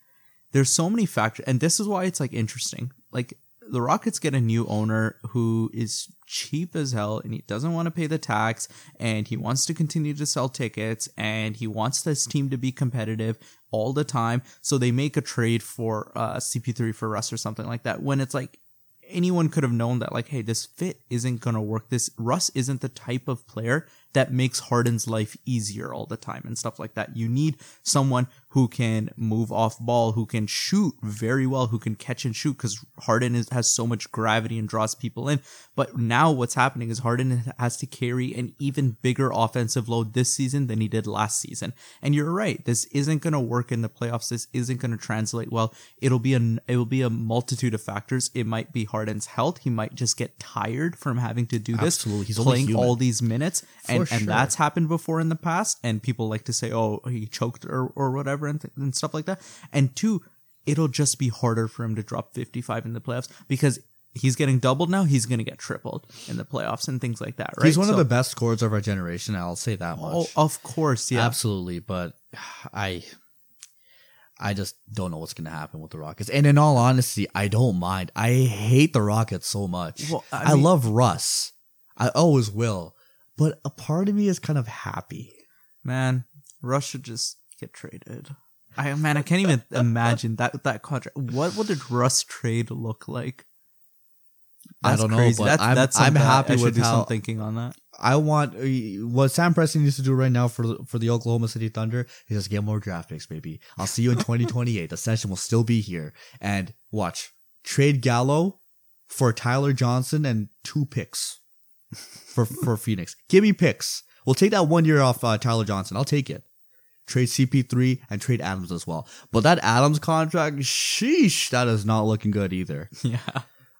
there's so many factors, and this is why it's like interesting. Like the Rockets get a new owner who is cheap as hell and he doesn't want to pay the tax and he wants to continue to sell tickets and he wants this team to be competitive all the time. So they make a trade for uh, CP3 for Russ or something like that when it's like anyone could have known that like hey this fit isn't going to work this russ isn't the type of player that makes harden's life easier all the time and stuff like that. You need someone who can move off ball who can shoot very well who can catch and shoot because harden is, has so much gravity and draws people in. But now what's happening is harden has to carry an even bigger offensive load this season than he did last season. And you're right this isn't going to work in the playoffs. This isn't going to translate well. It'll be a it will be a multitude of factors. It might be Harden's health. He might just get tired from having to do this, Absolutely. He's playing all these minutes, For and sure. that's happened before in the past. And people like to say, "Oh, he choked or or whatever," and, th- and stuff like that. And two, it'll just be harder for him to drop 55 in the playoffs because he's getting doubled now. He's going to get tripled in the playoffs and things like that, right? He's one of the best scorers of our generation. I'll say that oh, much. Oh, of course, yeah. Absolutely, but I I just don't know what's going to happen with the Rockets. And in all honesty, I don't mind. I hate the Rockets so much. Well, I I, mean- love Russ. I always will. But a part of me is kind of happy. Man, Russ should just get traded. I man, I can't even imagine that that contract. What would the Russ trade look like? I don't know, but I'm- I'm happy I should with do how- some thinking on that. I want uh, what Sam Presti needs to do right now for for the Oklahoma City Thunder is just get more draft picks, baby. I'll see you in 2028. the session will still be here. And watch trade Gallo for Tyler Johnson and two picks for for Phoenix. Give me picks. We'll take that one year off uh, Tyler Johnson. I'll take it. Trade CP3 and trade Adams as well. But that Adams contract, sheesh, that is not looking good either. Yeah.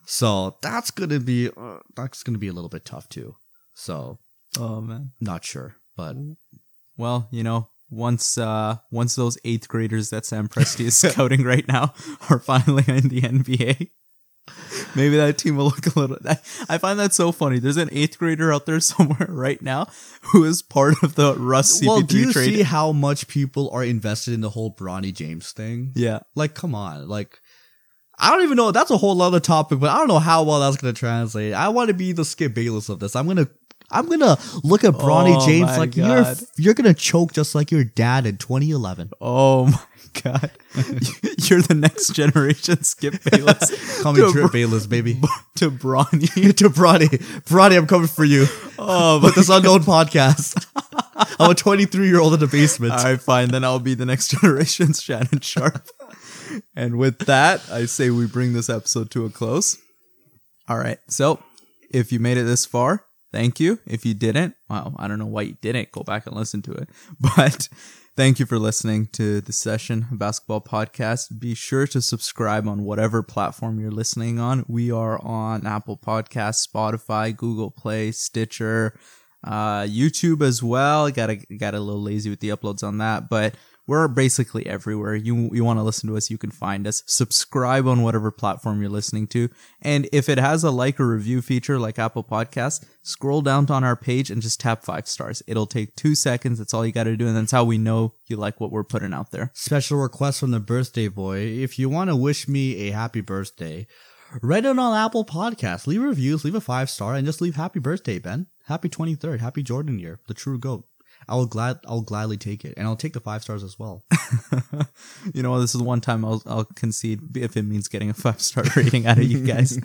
So that's gonna be uh, that's gonna be a little bit tough too. So Oh man. not sure, but Well, you know, once uh once those eighth graders that Sam Presti is scouting right now are finally in the NBA, maybe that team will look a little. I, I find that so funny. There's an eighth grader out there somewhere right now who is part of the Russ CP3 well, do you trade. see how much people are invested in the whole Bronny James thing? yeah. Like, come on, like. I don't even know. That's a whole other topic, but I don't know how well that's gonna translate. I want to be the Skip Bayless of this. I'm gonna, I'm gonna look at Bronny Oh James like you're, you're gonna choke just like your dad in 2011. Oh my god, you're the next generation Skip Bayless. Call me to, Trip Bayless, baby. to Bronny. to Bronny, Bronny, I'm coming for you. Oh, but this unknown podcast. I'm a 23 year old in the basement. All right, fine. Then I'll be the next generation's Shannon Sharpe. and with that, I say we bring this episode to a close. All right. So if you made it this far, thank you. If you didn't, well, I don't know why you didn't. Go back and listen to it. But thank you for listening to the session basketball podcast. Be sure to subscribe on whatever platform you're listening on. We are on Apple Podcasts, Spotify, Google Play, Stitcher, uh, YouTube as well. Got a got a little lazy with the uploads on that, but we're basically everywhere. You you want to listen to us, you can find us. Subscribe on whatever platform you're listening to, and if it has a like or review feature like Apple Podcasts, scroll down on our page and just tap five stars. It'll take two seconds. That's all you got to do, and that's how we know you like what we're putting out there. Special request from the birthday boy. If you want to wish me a happy birthday, write it on Apple Podcasts. Leave reviews, leave a five star, and just leave happy birthday, Ben. Happy 23rd. Happy Jordan year. The true GOAT. I will glad I'll gladly take it. And I'll take the five stars as well. you know, this is one time I'll, I'll concede if it means getting a five star rating out of you guys.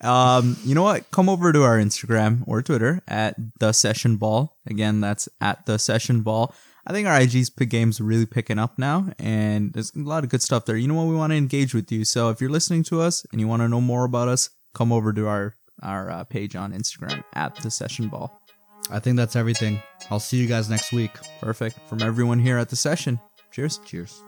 um, you know what? Come over to our Instagram or Twitter at the session ball. Again, that's at the session ball. I think our IG's pick game's really picking up now, and there's a lot of good stuff there. You know what? We want to engage with you. So if you're listening to us and you want to know more about us, come over to our our uh, page on Instagram at the session ball. I think that's everything. I'll see you guys next week. Perfect from everyone here at the session. Cheers. Cheers.